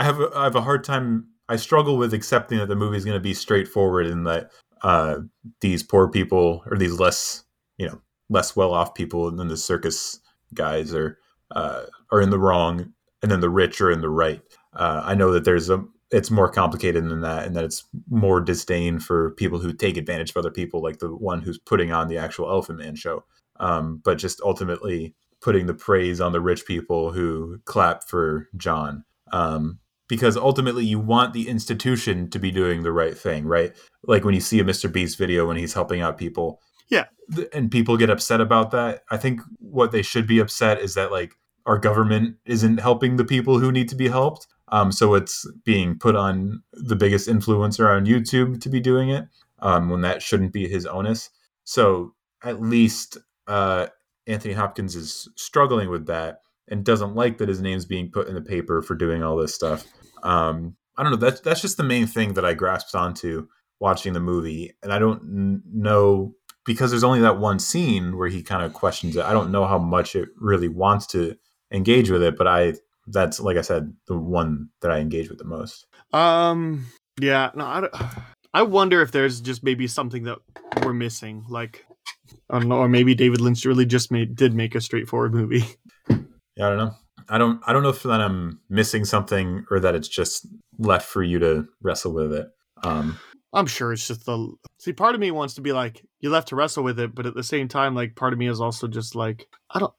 [SPEAKER 4] I have a, I have a hard time I struggle with accepting that the movie is going to be straightforward and that uh these poor people or these less, you know, less well-off people than the circus guys are uh are in the wrong and then the rich are in the right. Uh, I know that there's a it's more complicated than that, and that it's more disdain for people who take advantage of other people, like the one who's putting on the actual Elephant Man show. Um, but just ultimately putting the praise on the rich people who clap for John, um, because ultimately you want the institution to be doing the right thing, right? Like when you see a Mr. Beast video when he's helping out people,
[SPEAKER 10] Yeah.
[SPEAKER 4] and people get upset about that. I think what they should be upset is that like our government isn't helping the people who need to be helped. Um, so it's being put on the biggest influencer on YouTube to be doing it um, when that shouldn't be his onus. So at least uh, Anthony Hopkins is struggling with that and doesn't like that his name's being put in the paper for doing all this stuff. Um, I don't know. That's that's just the main thing that I grasped onto watching the movie, and I don't know because there's only that one scene where he kind of questions it. I don't know how much it really wants to engage with it, but I that's like I said, the one that I engage with the most.
[SPEAKER 10] Um. Yeah. No. I, I wonder if there's just maybe something that we're missing. Like I don't know, or maybe David Lynch really just made did make a straightforward movie.
[SPEAKER 4] Yeah, I don't know. I don't I don't know if that I'm missing something or that it's just left for you to wrestle with it. Um,
[SPEAKER 10] I'm sure it's just the see. Part of me wants to be like you left to wrestle with it, but at the same time, like part of me is also just like I don't.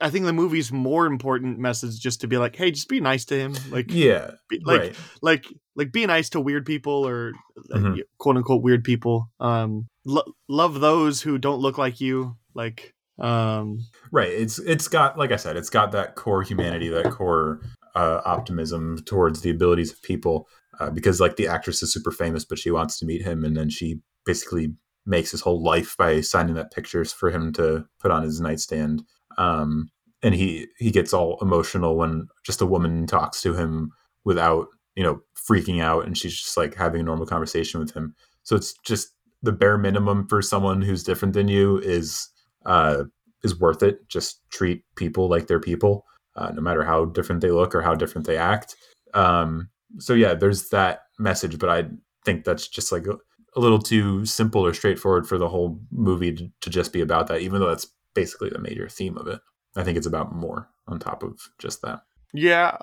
[SPEAKER 10] I think the movie's more important message just to be like, hey, just be nice to him. Like,
[SPEAKER 4] yeah,
[SPEAKER 10] be, like,
[SPEAKER 4] right.
[SPEAKER 10] like, like, be nice to weird people or uh,
[SPEAKER 4] Mhm.
[SPEAKER 10] quote unquote weird people. Um, lo- love those who don't look like you. Like, um,
[SPEAKER 4] Right. It's it's got like I said, it's got that core humanity, that core uh, optimism towards the abilities of people. Uh, because like the actress is super famous, but she wants to meet him, and then she basically makes his whole life by signing that pictures for him to put on his nightstand. Um, and he he gets all emotional when just a woman talks to him without you know freaking out, and she's just like having a normal conversation with him. So it's just the bare minimum for someone who's different than you is uh, is worth it. Just treat people like they're people, uh, no matter how different they look or how different they act. Um, so yeah, there's that message, but I think that's just like a, little too simple or straightforward for the whole movie to, just be about that. Even though that's basically the major theme of it, I think it's about more on top of just that.
[SPEAKER 10] yeah,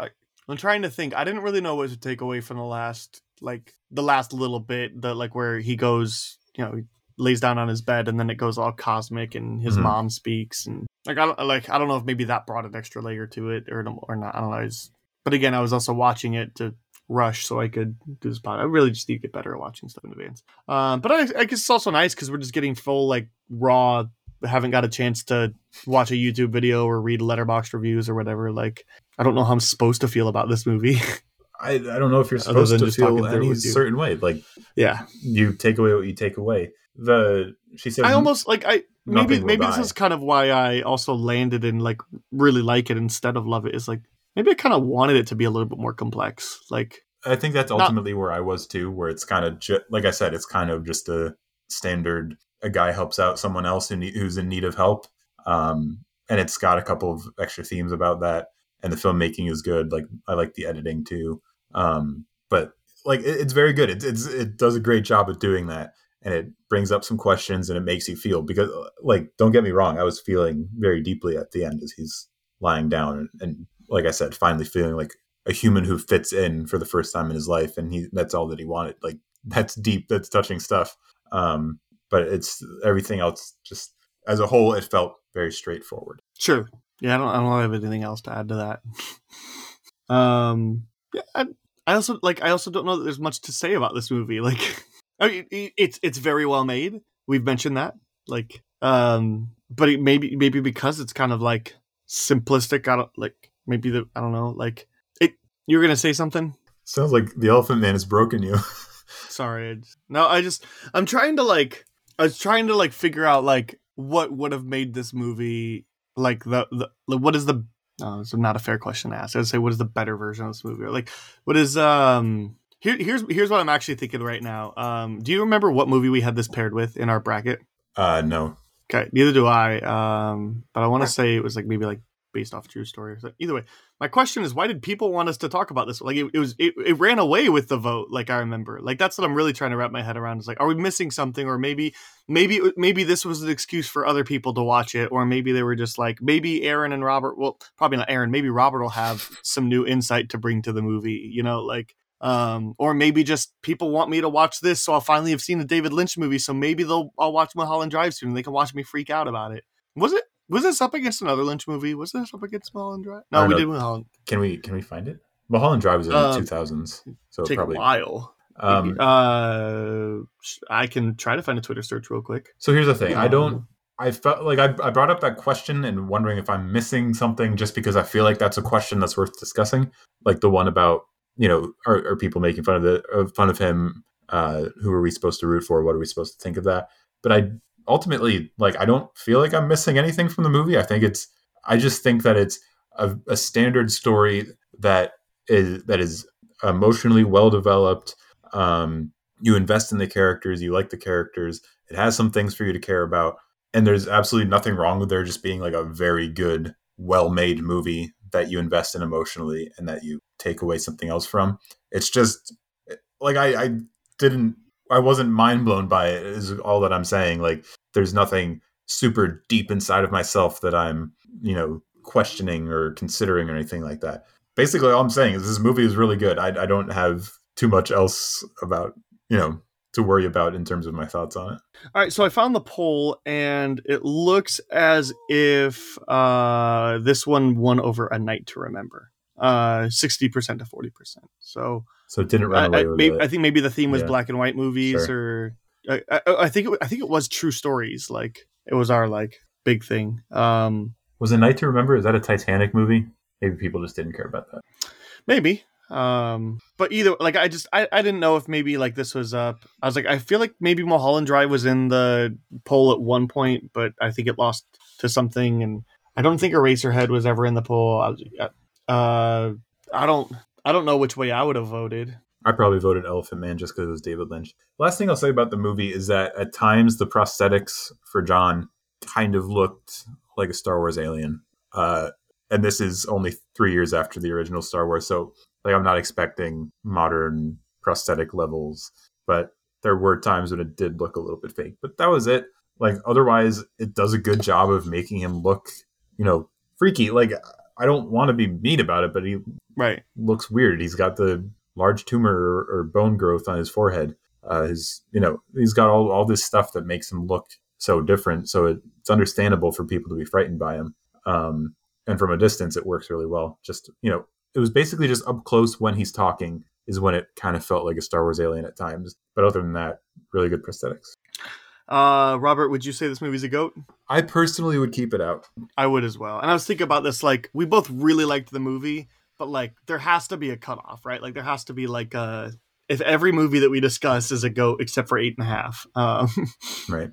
[SPEAKER 10] I'm trying to think. I didn't really know what to take away from the last, like the last little bit, the like where he goes, you know, lays down on his bed and then it goes all cosmic and his
[SPEAKER 4] Mhm.
[SPEAKER 10] mom speaks and like I don't like I don't know if maybe that brought an extra layer to it or or not. I don't know. I was, but again, I was also watching it to rush so I could do this pod. I really just need to get better at watching stuff in advance. Um, but I, I guess it's also nice because we're just getting full like raw. Haven't got a chance to watch a YouTube video or read Letterboxd reviews or whatever. Like I don't know how I'm supposed to feel about this movie.
[SPEAKER 4] I, I don't know if you're supposed to feel
[SPEAKER 10] it
[SPEAKER 4] any certain way. Like
[SPEAKER 10] yeah,
[SPEAKER 4] you take away what you take away. The she said
[SPEAKER 10] I almost like I maybe maybe this is kind of why I also landed and like really like it instead of love it. Is like maybe I kind of wanted it to be a little bit more complex. Like
[SPEAKER 4] I think that's
[SPEAKER 10] Not-
[SPEAKER 4] ultimately where I was too, where it's kind of ju- like I said, it's kind of just a standard. A guy helps out someone else in, who's in need of help, um, and it's got a couple of extra themes about that. And the filmmaking is good. Like I like the editing too, um, but like it, it's very good. It, it's it does a great job of doing that, and it brings up some questions and it makes you feel because like don't get me wrong, I was feeling very deeply at the end as he's lying down and, and like I said, finally feeling like a human who fits in for the first time in his life and he that's all that he wanted like that's deep that's touching stuff um but it's everything else just as a whole it felt very straightforward
[SPEAKER 10] sure, yeah. I don't I don't have anything else to add to that. um, yeah. I, I also like I also don't know that there's much to say about this movie. Like I mean, it's it's very well made. We've mentioned that, like, um, but it maybe maybe because it's kind of like simplistic. I don't like maybe the I don't know like it. You're gonna say something?
[SPEAKER 4] Sounds like the Elephant Man has broken you.
[SPEAKER 10] Sorry, I just, no. I just I'm trying to like I was trying to like figure out like what would have made this movie like the the, the what is the no, it's not a fair question to ask. I would say what is the better version of this movie? Or, like what is um here here's here's what I'm actually thinking right now. Um, do you remember what movie we had this paired with in our bracket?
[SPEAKER 4] Uh, no.
[SPEAKER 10] Okay, neither do I. Um, but I want to say it was like maybe like based off true story. or something. Either way, my question is, why did people want us to talk about this? Like, it, it was it, it ran away with the vote. Like I remember, like that's what I'm really trying to wrap my head around. Is like, are we missing something, or maybe maybe maybe this was an excuse for other people to watch it, or maybe they were just like, maybe Aaron and Robert. Well, probably not Aaron. Maybe Robert will have some new insight to bring to the movie. You know, like. Um, or maybe just people want me to watch this, so I'll finally have seen the David Lynch movie. So maybe they'll I'll watch Mulholland Drive soon, and they can watch me freak out about it. Was it was this up against another Lynch movie? Was this up against Mulholland Drive? No, we
[SPEAKER 4] know.
[SPEAKER 10] did Mulholland.
[SPEAKER 4] Can we can we find it? Mulholland Drive was in
[SPEAKER 10] Um,
[SPEAKER 4] the two thousands, so
[SPEAKER 10] Take
[SPEAKER 4] probably.
[SPEAKER 10] a while.
[SPEAKER 4] Um,
[SPEAKER 10] uh, I can try to find a Twitter search real quick.
[SPEAKER 4] so here's the thing: I
[SPEAKER 10] Um,
[SPEAKER 4] don't. I felt like I, I brought up that question and wondering if I'm missing something just because I feel like that's a question that's worth discussing, like the one about you know are, are people making fun of the of fun of him? Uh, who are we supposed to root for? What are we supposed to think of that? But I ultimately like I don't feel like I'm missing anything from the movie. I think it's I just think that it's a, a standard story that is that is emotionally well developed. Um, you invest in the characters, you like the characters. It has some things for you to care about, and there's absolutely nothing wrong with there just being like a very good, well-made movie that you invest in emotionally and that you take away something else from. It's just like I, I didn't, I wasn't mind blown by it. Is all that I'm saying. Like there's nothing super deep inside of myself that I'm, you know, questioning or considering or anything like that. Basically, all I'm saying is this movie is really good. I, I don't have too much else about, you know, to worry about in terms of my thoughts on it.
[SPEAKER 10] All right, so I found the poll, and it looks as if uh, this one won over A Night to Remember, uh, sixty percent to forty percent. So
[SPEAKER 4] So it didn't run
[SPEAKER 10] I,
[SPEAKER 4] away
[SPEAKER 10] I,
[SPEAKER 4] with
[SPEAKER 10] maybe,
[SPEAKER 4] it.
[SPEAKER 10] I think maybe the theme was
[SPEAKER 4] Yeah.
[SPEAKER 10] black and white movies, or I, I, I think it, I think it was true stories. Like it was our like big thing. Um,
[SPEAKER 4] Was a Night to Remember? Is that a Titanic movie? Maybe people just didn't care about that.
[SPEAKER 10] maybe. Um, but either like I just I, I didn't know if maybe like this was up. I was like I feel like maybe Mulholland Drive was in the poll at one point, but I think it lost to something, and I don't think Eraserhead was ever in the poll. I was, uh, I don't I don't know which way I would have voted.
[SPEAKER 4] I probably voted Elephant Man just because it was David Lynch. Last thing I'll say about the movie is that at times the prosthetics for John kind of looked like a Star Wars alien. Uh, and this is only three years after the original Star Wars, so like I'm not expecting modern prosthetic levels, but there were times when it did look a little bit fake. But that was it. Like otherwise, it does a good job of making him look, you know, freaky. Like I don't want to be mean about it, but he
[SPEAKER 10] Right.
[SPEAKER 4] looks weird. He's got the large tumor or, or bone growth on his forehead. Uh, his, you know, he's got all, all this stuff that makes him look so different. So it, it's understandable for people to be frightened by him. Um, and from a distance, it works really well. Just, you know, it was basically just up close when he's talking is when it kind of felt like a Star Wars alien at times. But other than that, really good prosthetics.
[SPEAKER 10] Uh, Robert, would you say this movie's a goat?
[SPEAKER 4] I personally would keep it out.
[SPEAKER 10] I would as well. And I was thinking about this, like, we both really liked the movie, but like there has to be a cutoff, right? Like there has to be like a if every movie that we discuss is a goat except for eight and a half, um,
[SPEAKER 4] Right.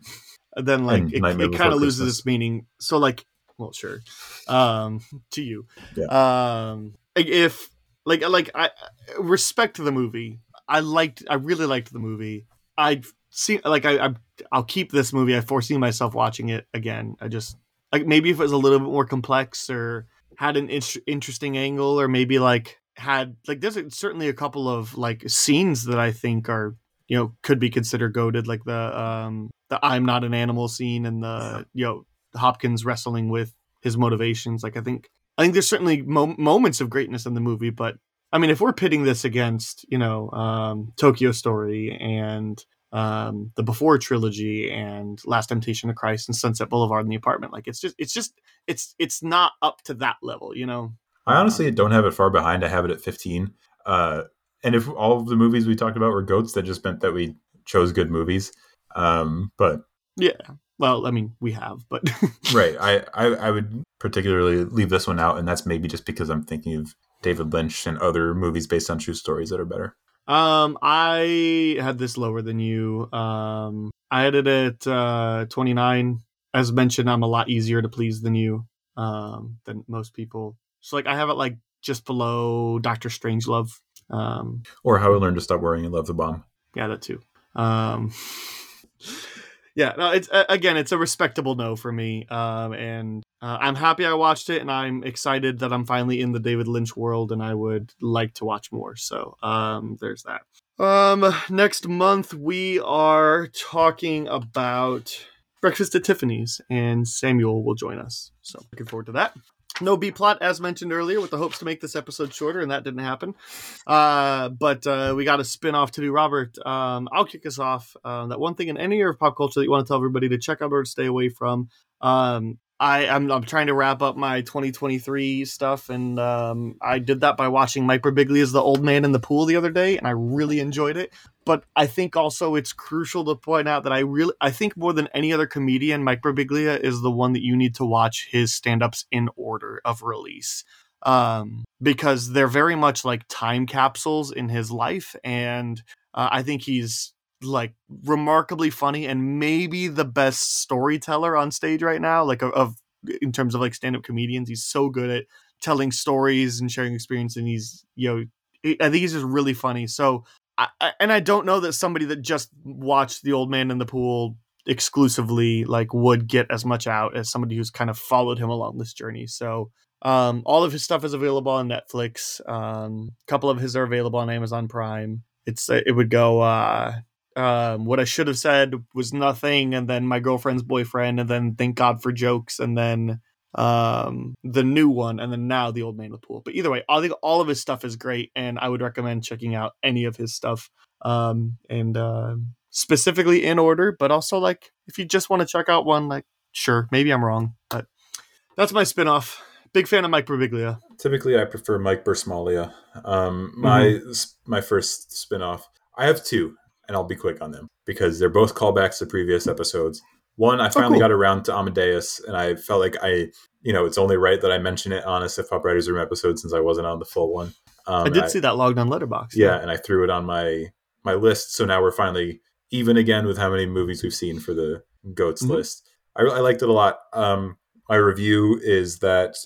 [SPEAKER 10] then like
[SPEAKER 4] And
[SPEAKER 10] it, it kind of loses its meaning. So like, well, sure, um, to you,
[SPEAKER 4] Yeah.
[SPEAKER 10] um, if like like I respect the movie. I liked, I really liked the movie. I see, like I, I I'll keep this movie. I foresee myself watching it again. I just like maybe if it was a little bit more complex or had an in- interesting angle or maybe like had like there's certainly a couple of like scenes that I think are you know could be considered goaded like the um the I'm not an animal scene and the you know Hopkins wrestling with his motivations like I think I think there's certainly mo- moments of greatness in the movie but I mean if we're pitting this against you know um Tokyo Story and um the before trilogy and last temptation of christ and sunset boulevard and the apartment like it's just it's just it's it's not up to that level you know
[SPEAKER 4] I honestly don't have it far behind. I have it at 15. Uh, and if all of the movies we talked about were goats, that just meant that we chose good movies. Um, but
[SPEAKER 10] Yeah. Well, I mean, we have, but
[SPEAKER 4] right, I, I I would particularly leave this one out, and that's maybe just because I'm thinking of David Lynch and other movies based on true stories that are better.
[SPEAKER 10] Um, I had this lower than you. Um, I had it at uh, 29. As mentioned, I'm a lot easier to please than you, um, than most people. So like, I have it like just below Doctor Strangelove. Um,
[SPEAKER 4] Or How I Learned to Stop Worrying and Love the Bomb.
[SPEAKER 10] yeah, that too. Um, yeah, no, it's uh, again, it's a respectable no for me. Um, and uh, I'm happy I watched it, and I'm excited that I'm finally in the David Lynch world, and I would like to watch more. So, um, there's that. Um, next month we are talking about Breakfast at Tiffany's, and Samuel will join us. So, looking forward to that. No B plot, as mentioned earlier, with the hopes to make this episode shorter, and that didn't happen. Uh, but uh, we got a spin off to do. Robert, um, I'll kick us off. Uh, that one thing in any area of pop culture that you want to tell everybody to check out or stay away from. Um, I, I'm, I'm trying to wrap up my 2023 stuff, and um, I did that by watching Mike Birbiglia as The Old Man in the Pool the other day, and I really enjoyed it. But I think also it's crucial to point out that I really, I think more than any other comedian, Mike Birbiglia is the one that you need to watch his stand-ups in order of release um, because they're very much like time capsules in his life, and uh, I think he's like remarkably funny and maybe the best storyteller on stage right now. Like of, of in terms of like stand-up comedians, he's so good at telling stories and sharing experience, and he's you know I think he's just really funny. So. I, I, and I don't know that somebody that just watched The Old Man in the Pool exclusively like would get as much out as somebody who's kind of followed him along this journey. So um, all of his stuff is available on Netflix. Um, a couple of his are available on Amazon Prime. It's it would go. Uh, um, what I should have said was nothing, and then my girlfriend's boyfriend, and then thank God for jokes, and then um, the new one, and then now the old man in the pool. But either way, I think all of his stuff is great, and I would recommend checking out any of his stuff. Um, and uh, specifically in order, but also like if you just want to check out one, like sure, maybe I'm wrong, but that's my spinoff. Big fan of Mike Birbiglia.
[SPEAKER 4] Typically, I prefer Mike Bursmalia. Um, my my first spinoff. I have two, and I'll be quick on them because they're both callbacks to previous episodes. One, I finally
[SPEAKER 10] cool.
[SPEAKER 4] got around to Amadeus, and I felt like I, you know, it's only right that I mention it on a Siftpop Writers Room episode since I wasn't on the full one. Um,
[SPEAKER 10] I did
[SPEAKER 4] and
[SPEAKER 10] see that logged on Letterboxd.
[SPEAKER 4] yeah, and I threw it on my my list. So now we're finally even again with how many movies we've seen for the goats
[SPEAKER 10] Mhm.
[SPEAKER 4] list. I, I liked it a lot. Um, my review is that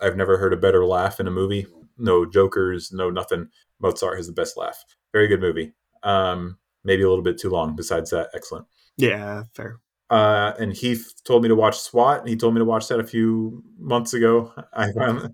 [SPEAKER 4] I've never heard a better laugh in a movie. No jokers, no nothing. Mozart has the best laugh. Very good movie. Um, maybe a little bit too long. Besides that, excellent.
[SPEAKER 10] yeah, fair.
[SPEAKER 4] Uh, and Heath told me to watch SWAT. He told me to watch that a few months ago. I finally,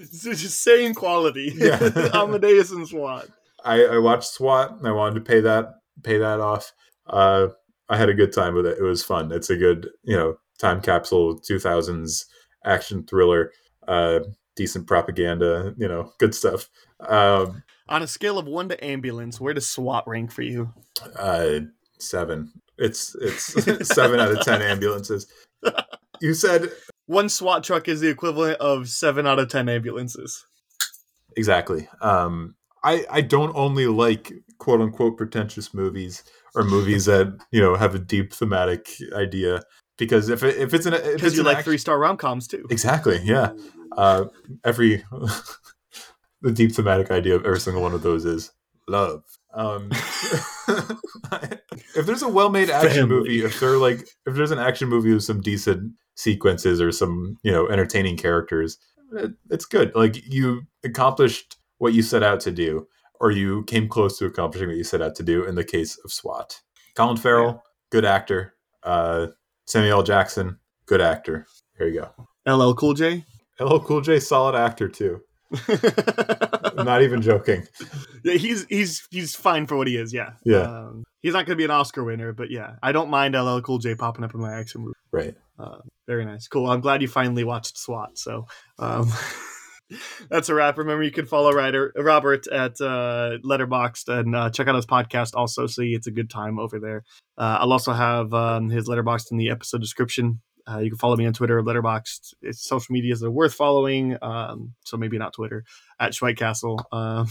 [SPEAKER 10] same quality.
[SPEAKER 4] Yeah.
[SPEAKER 10] Amadeus and SWAT.
[SPEAKER 4] I, I watched SWAT. And I wanted to pay that pay that off. Uh, I had a good time with it. It was fun. It's a good you know time capsule, two thousands action thriller, uh, decent propaganda. You know, good stuff. Um,
[SPEAKER 10] On a scale of one to ambulance, where does SWAT rank for you?
[SPEAKER 4] uh, seven. It's it's seven out of ten ambulances. You said
[SPEAKER 10] One SWAT truck is the equivalent of seven out of ten ambulances.
[SPEAKER 4] exactly. Um, I I don't only like quote unquote pretentious movies or movies that you know have a deep thematic idea because if it, if it's an if
[SPEAKER 10] Because
[SPEAKER 4] it's
[SPEAKER 10] you like
[SPEAKER 4] act-
[SPEAKER 10] three star rom coms too.
[SPEAKER 4] exactly yeah uh, every the deep thematic idea of every single one of those is love. Um, if there's a well-made action
[SPEAKER 10] Family.
[SPEAKER 4] movie, if they're like, if there's an action movie with some decent sequences or some, you know, entertaining characters, it, it's good. Like you accomplished what you set out to do, or you came close to accomplishing what you set out to do. In the case of SWAT, Colin Farrell, good actor. Uh, Samuel Jackson, good actor. Here you go.
[SPEAKER 10] LL Cool J.
[SPEAKER 4] LL Cool J, solid actor too. Not even joking.
[SPEAKER 10] Yeah, he's he's he's fine for what he is. Yeah,
[SPEAKER 4] Yeah.
[SPEAKER 10] Um, he's not going to be an Oscar winner, but yeah, I don't mind LL Cool J popping up in my action movie.
[SPEAKER 4] Right.
[SPEAKER 10] Uh, very nice, cool. I'm glad you finally watched SWAT. So um, that's a wrap. Remember, you can follow Ryder, Robert at uh, Letterboxd and uh, check out his podcast. Also, see it's a good time over there. Uh, I'll also have um, his Letterboxd in the episode description. Uh, you can follow me on Twitter, Letterboxd. It's social medias that are worth following. Um, so maybe not Twitter at schwhitecastle. Um,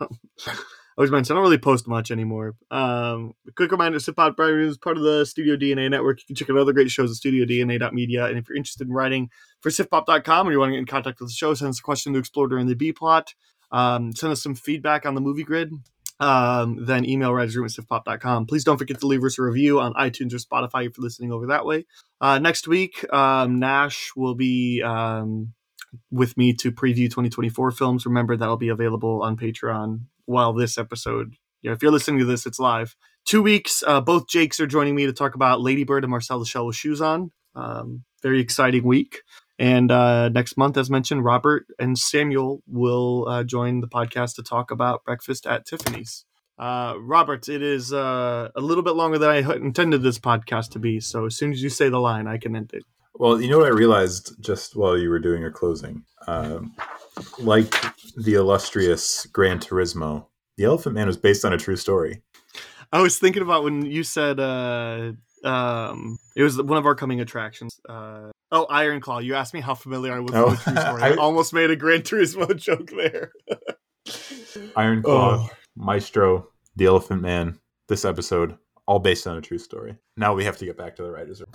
[SPEAKER 10] always mentioned, I don't really post much anymore. Um, quick reminder: Siftpop is part of the Studio DNA network. You can check out other great shows at StudioDNA.media. And if you're interested in writing for Siftpop.com or you want to get in contact with the show, send us a question to explore during the B plot. Um, send us some feedback on the movie grid. Um, then email siftpop.com. Please don't forget to leave us a review on iTunes or Spotify if you're listening over that way. Uh, next week, um, Nash will be um, with me to preview 2024 films. Remember, that'll be available on Patreon while this episode, yeah, if you're listening to this, it's live. Two weeks, uh, both Jakes are joining me to talk about Ladybird and Marcel the Shell with Shoes On. Um, very exciting week. And uh, next month, as mentioned, Robert and Samuel will uh, join the podcast to talk about Breakfast at Tiffany's. Uh, Robert, it is uh, a little bit longer than I intended this podcast to be. So as soon as you say the line, I can end it.
[SPEAKER 4] Well, you know what I realized just while you were doing your closing? Um, like the illustrious Gran Turismo, the Elephant Man was based on a true story.
[SPEAKER 10] I was thinking about when you said uh, um, it was one of our coming attractions. Uh, oh, Iron Claw. You asked me how familiar I was
[SPEAKER 4] Oh,
[SPEAKER 10] with the true story. I,
[SPEAKER 4] I-
[SPEAKER 10] almost made a Gran Turismo joke there.
[SPEAKER 4] Iron Claw,
[SPEAKER 10] Oh.
[SPEAKER 4] Maestro, the Elephant Man, this episode, all based on a true story. Now we have to get back to the writer's room.